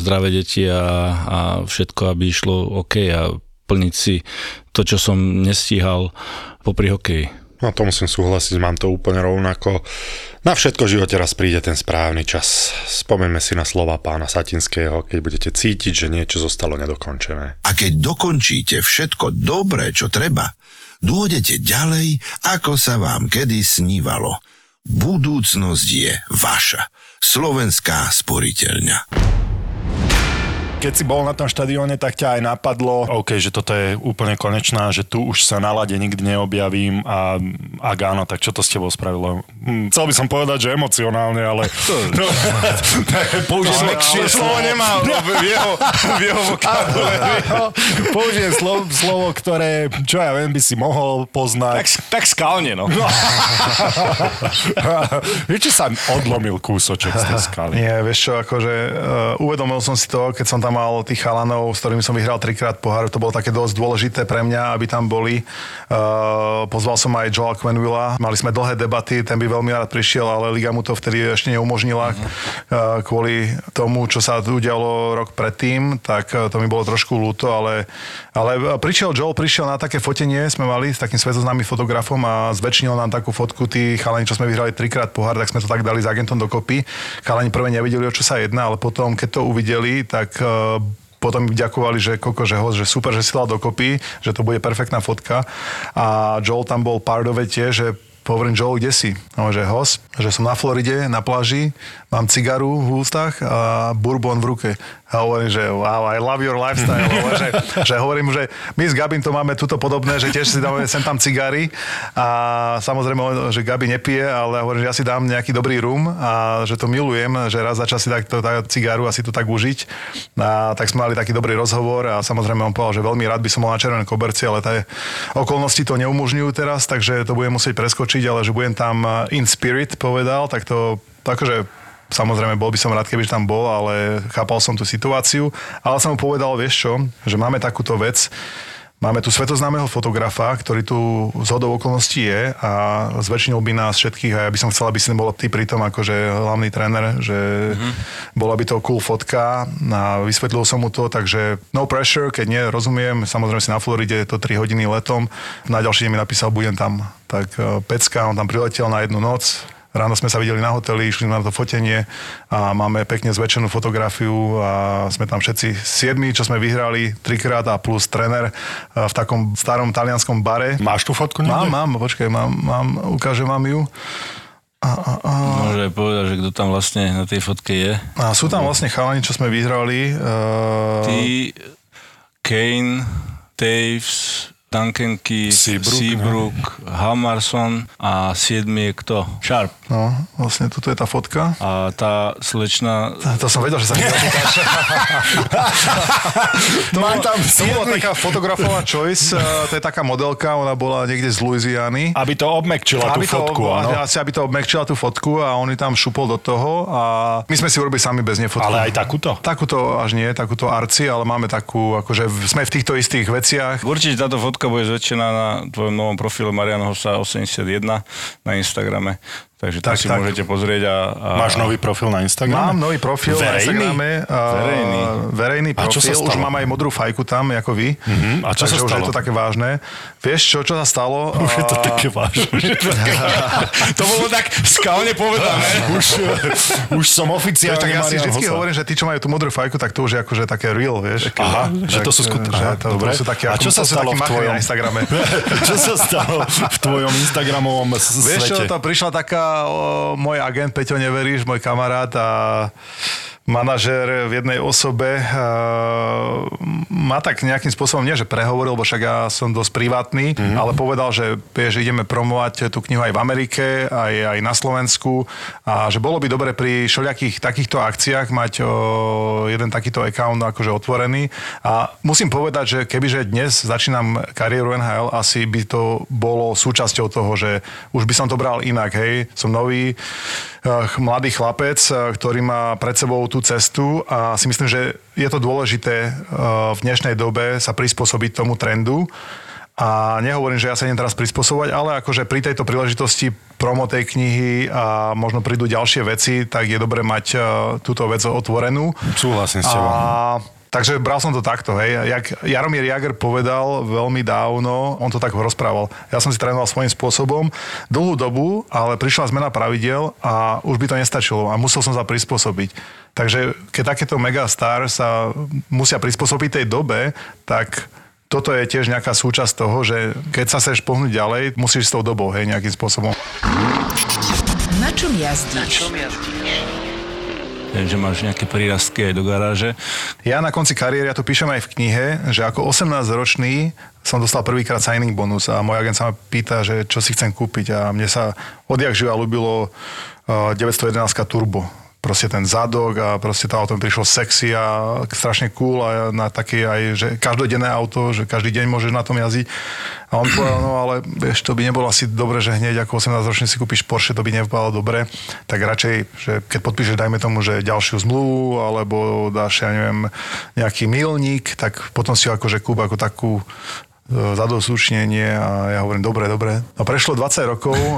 C: zdravé deti a, a všetko, aby išlo OK a plniť si to, čo som nestíhal popri hokeji.
D: No to musím súhlasiť, mám to úplne rovnako. Na všetko v živote raz príde ten správny čas. Spomeňme si na slova pána Satinského, keď budete cítiť, že niečo zostalo nedokončené.
H: A keď dokončíte všetko dobré, čo treba, dôjdete ďalej, ako sa vám kedy snívalo. Budúcnosť je vaša. Slovenská sporiteľňa
D: keď si bol na tom štadióne, tak ťa aj napadlo, OK, že toto je úplne konečná, že tu už sa na lade nikdy neobjavím a ak áno, tak čo to s tebou spravilo? Hm, chcel by som povedať, že emocionálne, ale... No, použijem
F: mekšie slovo nemá no, v jeho, v jeho
D: Použijem slovo, slovo, ktoré, čo ja viem, by si mohol poznať.
F: Tak, tak skalne, no. no.
D: vieš, či sa odlomil kúsoček z tej skaly?
E: Nie, vieš čo, akože uh, uvedomil som si to, keď som tam mal tých chalanov, s ktorými som vyhral trikrát pohár, to bolo také dosť dôležité pre mňa, aby tam boli. Uh, pozval som aj Joel Quenvilla, mali sme dlhé debaty, ten by veľmi rád prišiel, ale Liga mu to vtedy ešte neumožnila uh, kvôli tomu, čo sa udialo rok predtým, tak uh, to mi bolo trošku ľúto, ale, ale prišiel Joel, prišiel na také fotenie, sme mali s takým svetoznámym fotografom a zväčšnil nám takú fotku tí chalani, čo sme vyhrali trikrát pohár, tak sme to tak dali s agentom dokopy. Chalani prvé nevideli, o čo sa jedná, ale potom, keď to uvideli, tak potom mi ďakovali, že koko, že, host, že super, že si dal dokopy, že to bude perfektná fotka. A Joel tam bol pardove tiež, že hovorím, Joel, kde si? No, že host, že som na Floride, na pláži, mám cigaru v ústach a bourbon v ruke. A hovorím, že wow, I love your lifestyle. že, že hovorím, že my s Gabim to máme tuto podobné, že tiež si dáme sem tam cigary a samozrejme, že Gabi nepije, ale hovorím, že ja si dám nejaký dobrý rum a že to milujem, že raz za čas si takto tá cigaru a to tak užiť. A tak sme mali taký dobrý rozhovor a samozrejme on povedal, že veľmi rád by som bol na červenej koberci, ale tie okolnosti to neumožňujú teraz, takže to budem musieť preskočiť, ale že budem tam in spirit povedal, tak to akože Samozrejme, bol by som rád, keby tam bol, ale chápal som tú situáciu. Ale som mu povedal, vieš čo, že máme takúto vec, Máme tu svetoznámeho fotografa, ktorý tu z hodou okolností je a zväčšinil by nás všetkých a ja by som chcel, aby si bol ty pritom akože hlavný tréner, že mm-hmm. bola by to cool fotka a vysvetlil som mu to, takže no pressure, keď nie, rozumiem, samozrejme si na Floride, je to 3 hodiny letom, na ďalší deň mi napísal, budem tam. Tak eh, pecka, on tam priletel na jednu noc, Ráno sme sa videli na hoteli, išli na to fotenie a máme pekne zväčšenú fotografiu a sme tam všetci siedmi, čo sme vyhrali trikrát a plus trener v takom starom talianskom bare.
D: Máš tú fotku
E: niekde? Mám, mám, počkaj, mám, mám, ukážem vám ju.
C: A, a, a... Môže povedať, že kto tam vlastne na tej fotke je.
E: A sú tam vlastne chalani, čo sme vyhrali.
C: Uh... Ty, Kane, Taves, Keith, Seabrook, Seabrook no. Hamarson a siedmi je kto? Sharp.
E: No, vlastne toto je tá fotka.
C: A tá slečna...
E: To, to som vedel, že sa mi to, Mám tam to bola taká fotografová choice, to je taká modelka, ona bola niekde z Louisiany.
D: Aby to obmekčila
E: aby
D: tú fotku,
E: to, áno. Asi, aby to obmekčila tú fotku a on tam šupol do toho a my sme si urobili sami bez nej fotku.
D: Ale aj takúto?
E: Takúto až nie, takúto arci, ale máme takú, akože sme v týchto istých veciach.
C: Určite táto fotka fotka bude zväčšená na tvojom novom profile Marian Hosa 81 na Instagrame. Takže tak, si tak. môžete pozrieť. A, a...
D: Máš nový profil na Instagrame?
E: Mám nový profil verejný? na Instagrame.
C: Verejný?
E: Verejný profil. A čo sa stalo? Už mám aj modrú fajku tam, ako vy.
D: Uh-huh. A čo
E: Takže
D: sa stalo?
E: už je to také vážne. Vieš čo, čo sa stalo?
D: Už je to také vážne.
F: to bolo tak skalne povedané.
D: už, už som oficiálne
E: Tak ja si vždy hovorím, že tí, čo majú tú modrú fajku, tak to už je akože také real, vieš.
D: Aha, že to sú skutočné.
E: Dobre. Sú také, a čo sa stalo v tvojom Instagrame?
D: čo sa stalo v tvojom Instagramovom svete?
E: Vieš čo, to prišla taká môj agent Peťo Neveríš, môj kamarát a manažér v jednej osobe ma tak nejakým spôsobom, nie že prehovoril, bo však ja som dosť privátny, mm-hmm. ale povedal, že, že ideme promovať tú knihu aj v Amerike, aj, aj na Slovensku a že bolo by dobre pri všelijakých takýchto akciách mať uh, jeden takýto account akože otvorený a musím povedať, že kebyže dnes začínam kariéru NHL, asi by to bolo súčasťou toho, že už by som to bral inak, hej, som nový, mladý chlapec, ktorý má pred sebou tú cestu a si myslím, že je to dôležité uh, v dnešnej dobe sa prispôsobiť tomu trendu. A nehovorím, že ja sa idem teraz prispôsobovať, ale akože pri tejto príležitosti promo tej knihy a možno prídu ďalšie veci, tak je dobre mať uh, túto vec otvorenú.
D: Súhlasím s tebou.
E: A Takže bral som to takto, hej. Jak Jaromír Jager povedal veľmi dávno, on to tak rozprával. Ja som si trénoval svojím spôsobom dlhú dobu, ale prišla zmena pravidel a už by to nestačilo a musel som sa prispôsobiť. Takže keď takéto megastar sa musia prispôsobiť tej dobe, tak toto je tiež nejaká súčasť toho, že keď sa chceš pohnúť ďalej, musíš s tou dobou, hej, nejakým spôsobom.
I: Na čom jazdíš? Na čom jazdíš?
C: Že máš nejaké prírastky aj do garáže.
E: Ja na konci kariéry, ja to píšem aj v knihe, že ako 18-ročný som dostal prvýkrát signing bonus a môj agent sa ma pýta, že čo si chcem kúpiť a mne sa odjak živa ľúbilo 911 Turbo proste ten zadok a proste to auto mi prišlo sexy a strašne cool a na také aj, že každodenné auto, že každý deň môžeš na tom jazdiť. A on povedal, no ale vieš, to by nebolo asi dobre, že hneď ako 18 ročný si kúpiš Porsche, to by nevypadalo dobre. Tak radšej, že keď podpíšeš, dajme tomu, že ďalšiu zmluvu alebo dáš, ja neviem, nejaký milník, tak potom si ho akože kúp ako takú zadosúčnenie a ja hovorím, dobre, dobre. A prešlo 20 rokov, e,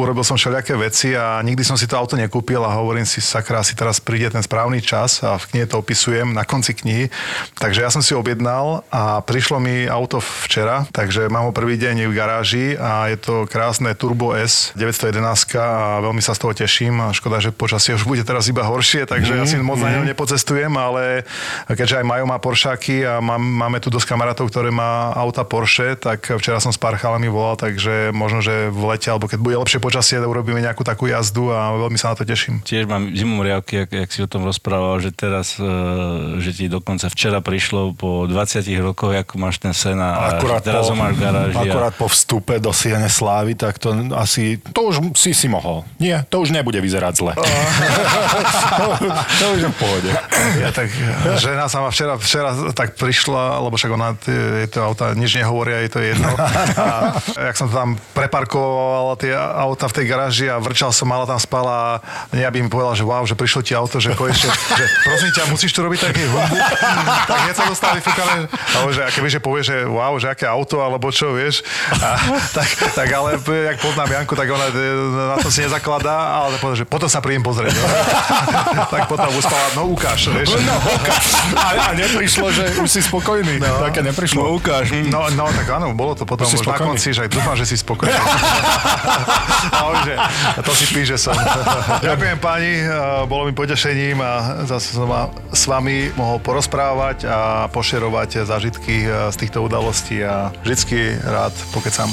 E: urobil som všelijaké veci a nikdy som si to auto nekúpil a hovorím si, sakra, si teraz príde ten správny čas a v knihe to opisujem na konci knihy. Takže ja som si objednal a prišlo mi auto včera, takže mám ho prvý deň v garáži a je to krásne Turbo S 911 a veľmi sa z toho teším a škoda, že počasie už bude teraz iba horšie, takže mm, ja si moc mm. na ňom mhm. nepocestujem, ale keďže aj Majo má Poršáky a mám, máme tu dosť kamarátov, ktoré má auta Porsche, tak včera som s pár chalami volal, takže možno, že v lete, alebo keď bude lepšie počasie, urobíme nejakú takú jazdu a veľmi sa na to teším.
C: Tiež mám zimom riavky, jak, jak si o tom rozprával, že teraz, e, že ti dokonca včera prišlo po 20 rokoch, ako máš ten sen a akurát teraz po, ho máš v garáži.
D: Akurát a... po vstupe do Siene Slávy, tak to asi, to už si si mohol. Nie, to už nebude vyzerať zle. to, to už je v pohode.
E: Ja tak, žena sa ma včera, včera tak prišla, lebo však ona to auta nič nehovoria, je to jedno. A jak som tam preparkoval tie auta v tej garáži a vrčal som, mala tam spala a ja by mi povedal, že wow, že prišlo ti auto, že povieš, že prosím ťa, musíš tu robiť taký hudbu. tak hneď sa dostali fúkame, alebo že keby, že povie, že wow, že aké auto, alebo čo, vieš. A, tak, tak, ale jak poznám Janku, tak ona na to si nezakladá, ale povedal, že potom sa príjem pozrieť. No. tak potom uspala, no ukáž, vieš.
D: No ukáž. A, a neprišlo, že už si spokojný. No. Také neprišlo.
C: No ukáž.
E: No, no, tak áno, bolo to potom už na konci, že dúfam, že si spokojný. a že, to si píše som. Ďakujem páni, bolo mi potešením a zase som s vami mohol porozprávať a pošerovať zážitky z týchto udalostí a vždycky rád pokecam.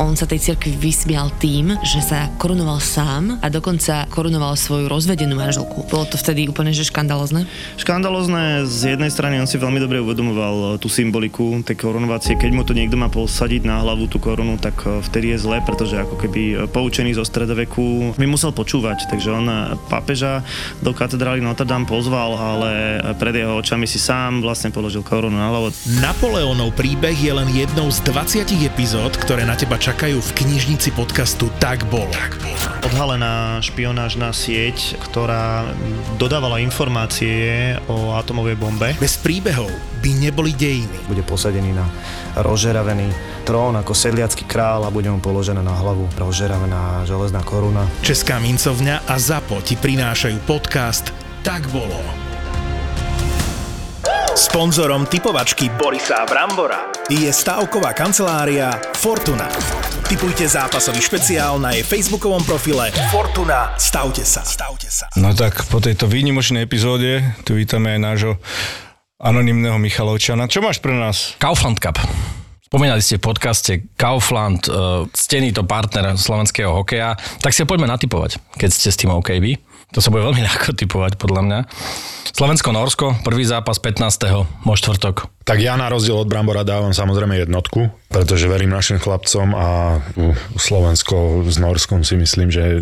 I: On sa tej cirkvi vysmial tým, že sa korunoval sám a dokonca korunoval svoju rozvedenú manželku. Bolo to vtedy úplne že škandalozne?
J: Škandalozne z jednej strany on si veľmi dobre uvedomoval tú symboliku tej korunovácie. Keď mu to niekto má posadiť na hlavu tú korunu, tak e, vtedy je zle, pretože ako keby e, poučený zo stredoveku by musel počúvať. Takže on pápeža do katedrály Notre Dame pozval, ale pred jeho očami si sám vlastne položil korunu na hlavu.
A: Napoleonov príbeh je len jednou z 20 epizód, ktoré na teba čakajú čakajú v knižnici podcastu Tak bolo. Tak bolo.
J: Odhalená špionážna sieť, ktorá dodávala informácie o atomovej bombe.
A: Bez príbehov by neboli dejiny.
K: Bude posadený na rozžeravený trón ako sedliacký král a bude mu položená na hlavu rozžeravená železná koruna.
A: Česká mincovňa a ZAPO ti prinášajú podcast Tak bolo. Sponzorom typovačky Borisa Brambora je stavková kancelária Fortuna. Typujte zápasový špeciál na jej facebookovom profile Fortuna. Stavte sa. Stavte sa.
F: No tak po tejto výnimočnej epizóde tu vítame aj nášho anonimného Michalovčana. Čo máš pre nás?
L: Kaufland Cup. Spomínali ste v podcaste Kaufland, uh, stený to partner slovenského hokeja, tak si ho poďme natypovať, keď ste s tým OK vy. To sa bude veľmi ľahko typovať, podľa mňa. Slovensko-Norsko, prvý zápas 15. mo štvrtok.
D: Tak ja na rozdiel od Brambora dávam samozrejme jednotku, pretože verím našim chlapcom a Slovensko s Norskom si myslím, že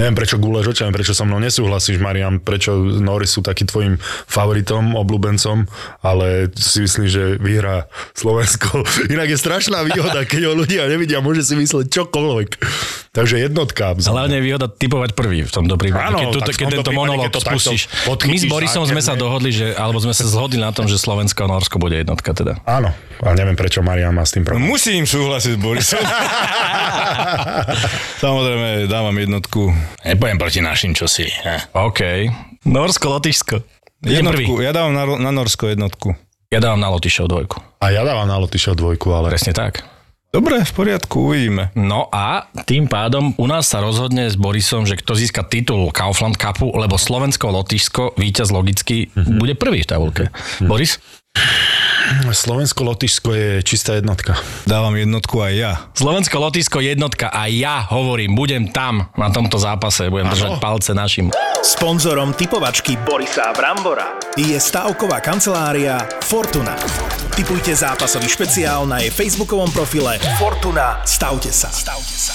D: neviem prečo guleš očami, prečo so mnou nesúhlasíš, Marian, prečo Nory sú taký tvojim favoritom, obľúbencom, ale si myslím, že vyhrá Slovensko. Inak je strašná výhoda, keď ho ľudia nevidia, môže si mysleť čokoľvek.
M: Takže jednotka.
L: Ale hlavne je výhoda typovať prvý v tomto prípade.
M: Áno,
L: keď, tu, keď tento monológ spustíš. My s Borisom sme sa dohodli, že, alebo sme sa zhodli na tom, že Slovensko a Norsko bude jednotka teda.
M: Áno, ale neviem, prečo Marian má s tým problém.
C: Musím súhlasiť s Borisom. Samozrejme, dávam jednotku. Nepojem proti našim, čo si.
L: OK. Norsko, Lotyšsko.
C: Jednotku, ja dávam na, na Norsko jednotku.
L: Ja dávam na Lotyšov dvojku.
M: A ja dávam na Lotyšov dvojku, ale...
L: Presne tak.
C: Dobre, v poriadku, uvidíme.
L: No a tým pádom u nás sa rozhodne s Borisom, že kto získa titul Kaufland Cupu, lebo Slovensko, Lotyšsko, víťaz logicky,
M: Mhm.
L: bude prvý v tabulke. Boris?
M: Slovensko-Lotyšsko je čistá jednotka.
C: Dávam jednotku aj ja.
L: Slovensko, Lotyšsko, jednotka a ja hovorím, budem tam na tomto zápase, budem držať palce našim.
A: Sponzorom typovačky Borisa Brambora je stavková kancelária Fortuna. Typujte zápasový špeciál na jej facebookovom profile Fortuna. Stavte sa. Stavte sa.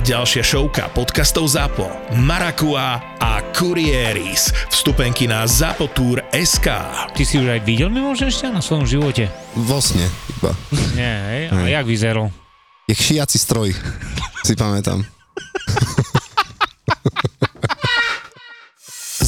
A: ďalšia showka podcastov ZAPO, Marakua a Kurieris. Vstupenky na zapotur.sk.
N: Ty si už aj videl mimo šťa na svojom živote?
O: Vo sne iba.
N: Nie, hej? A jak vyzeral?
O: Je šiaci stroj, si pamätám.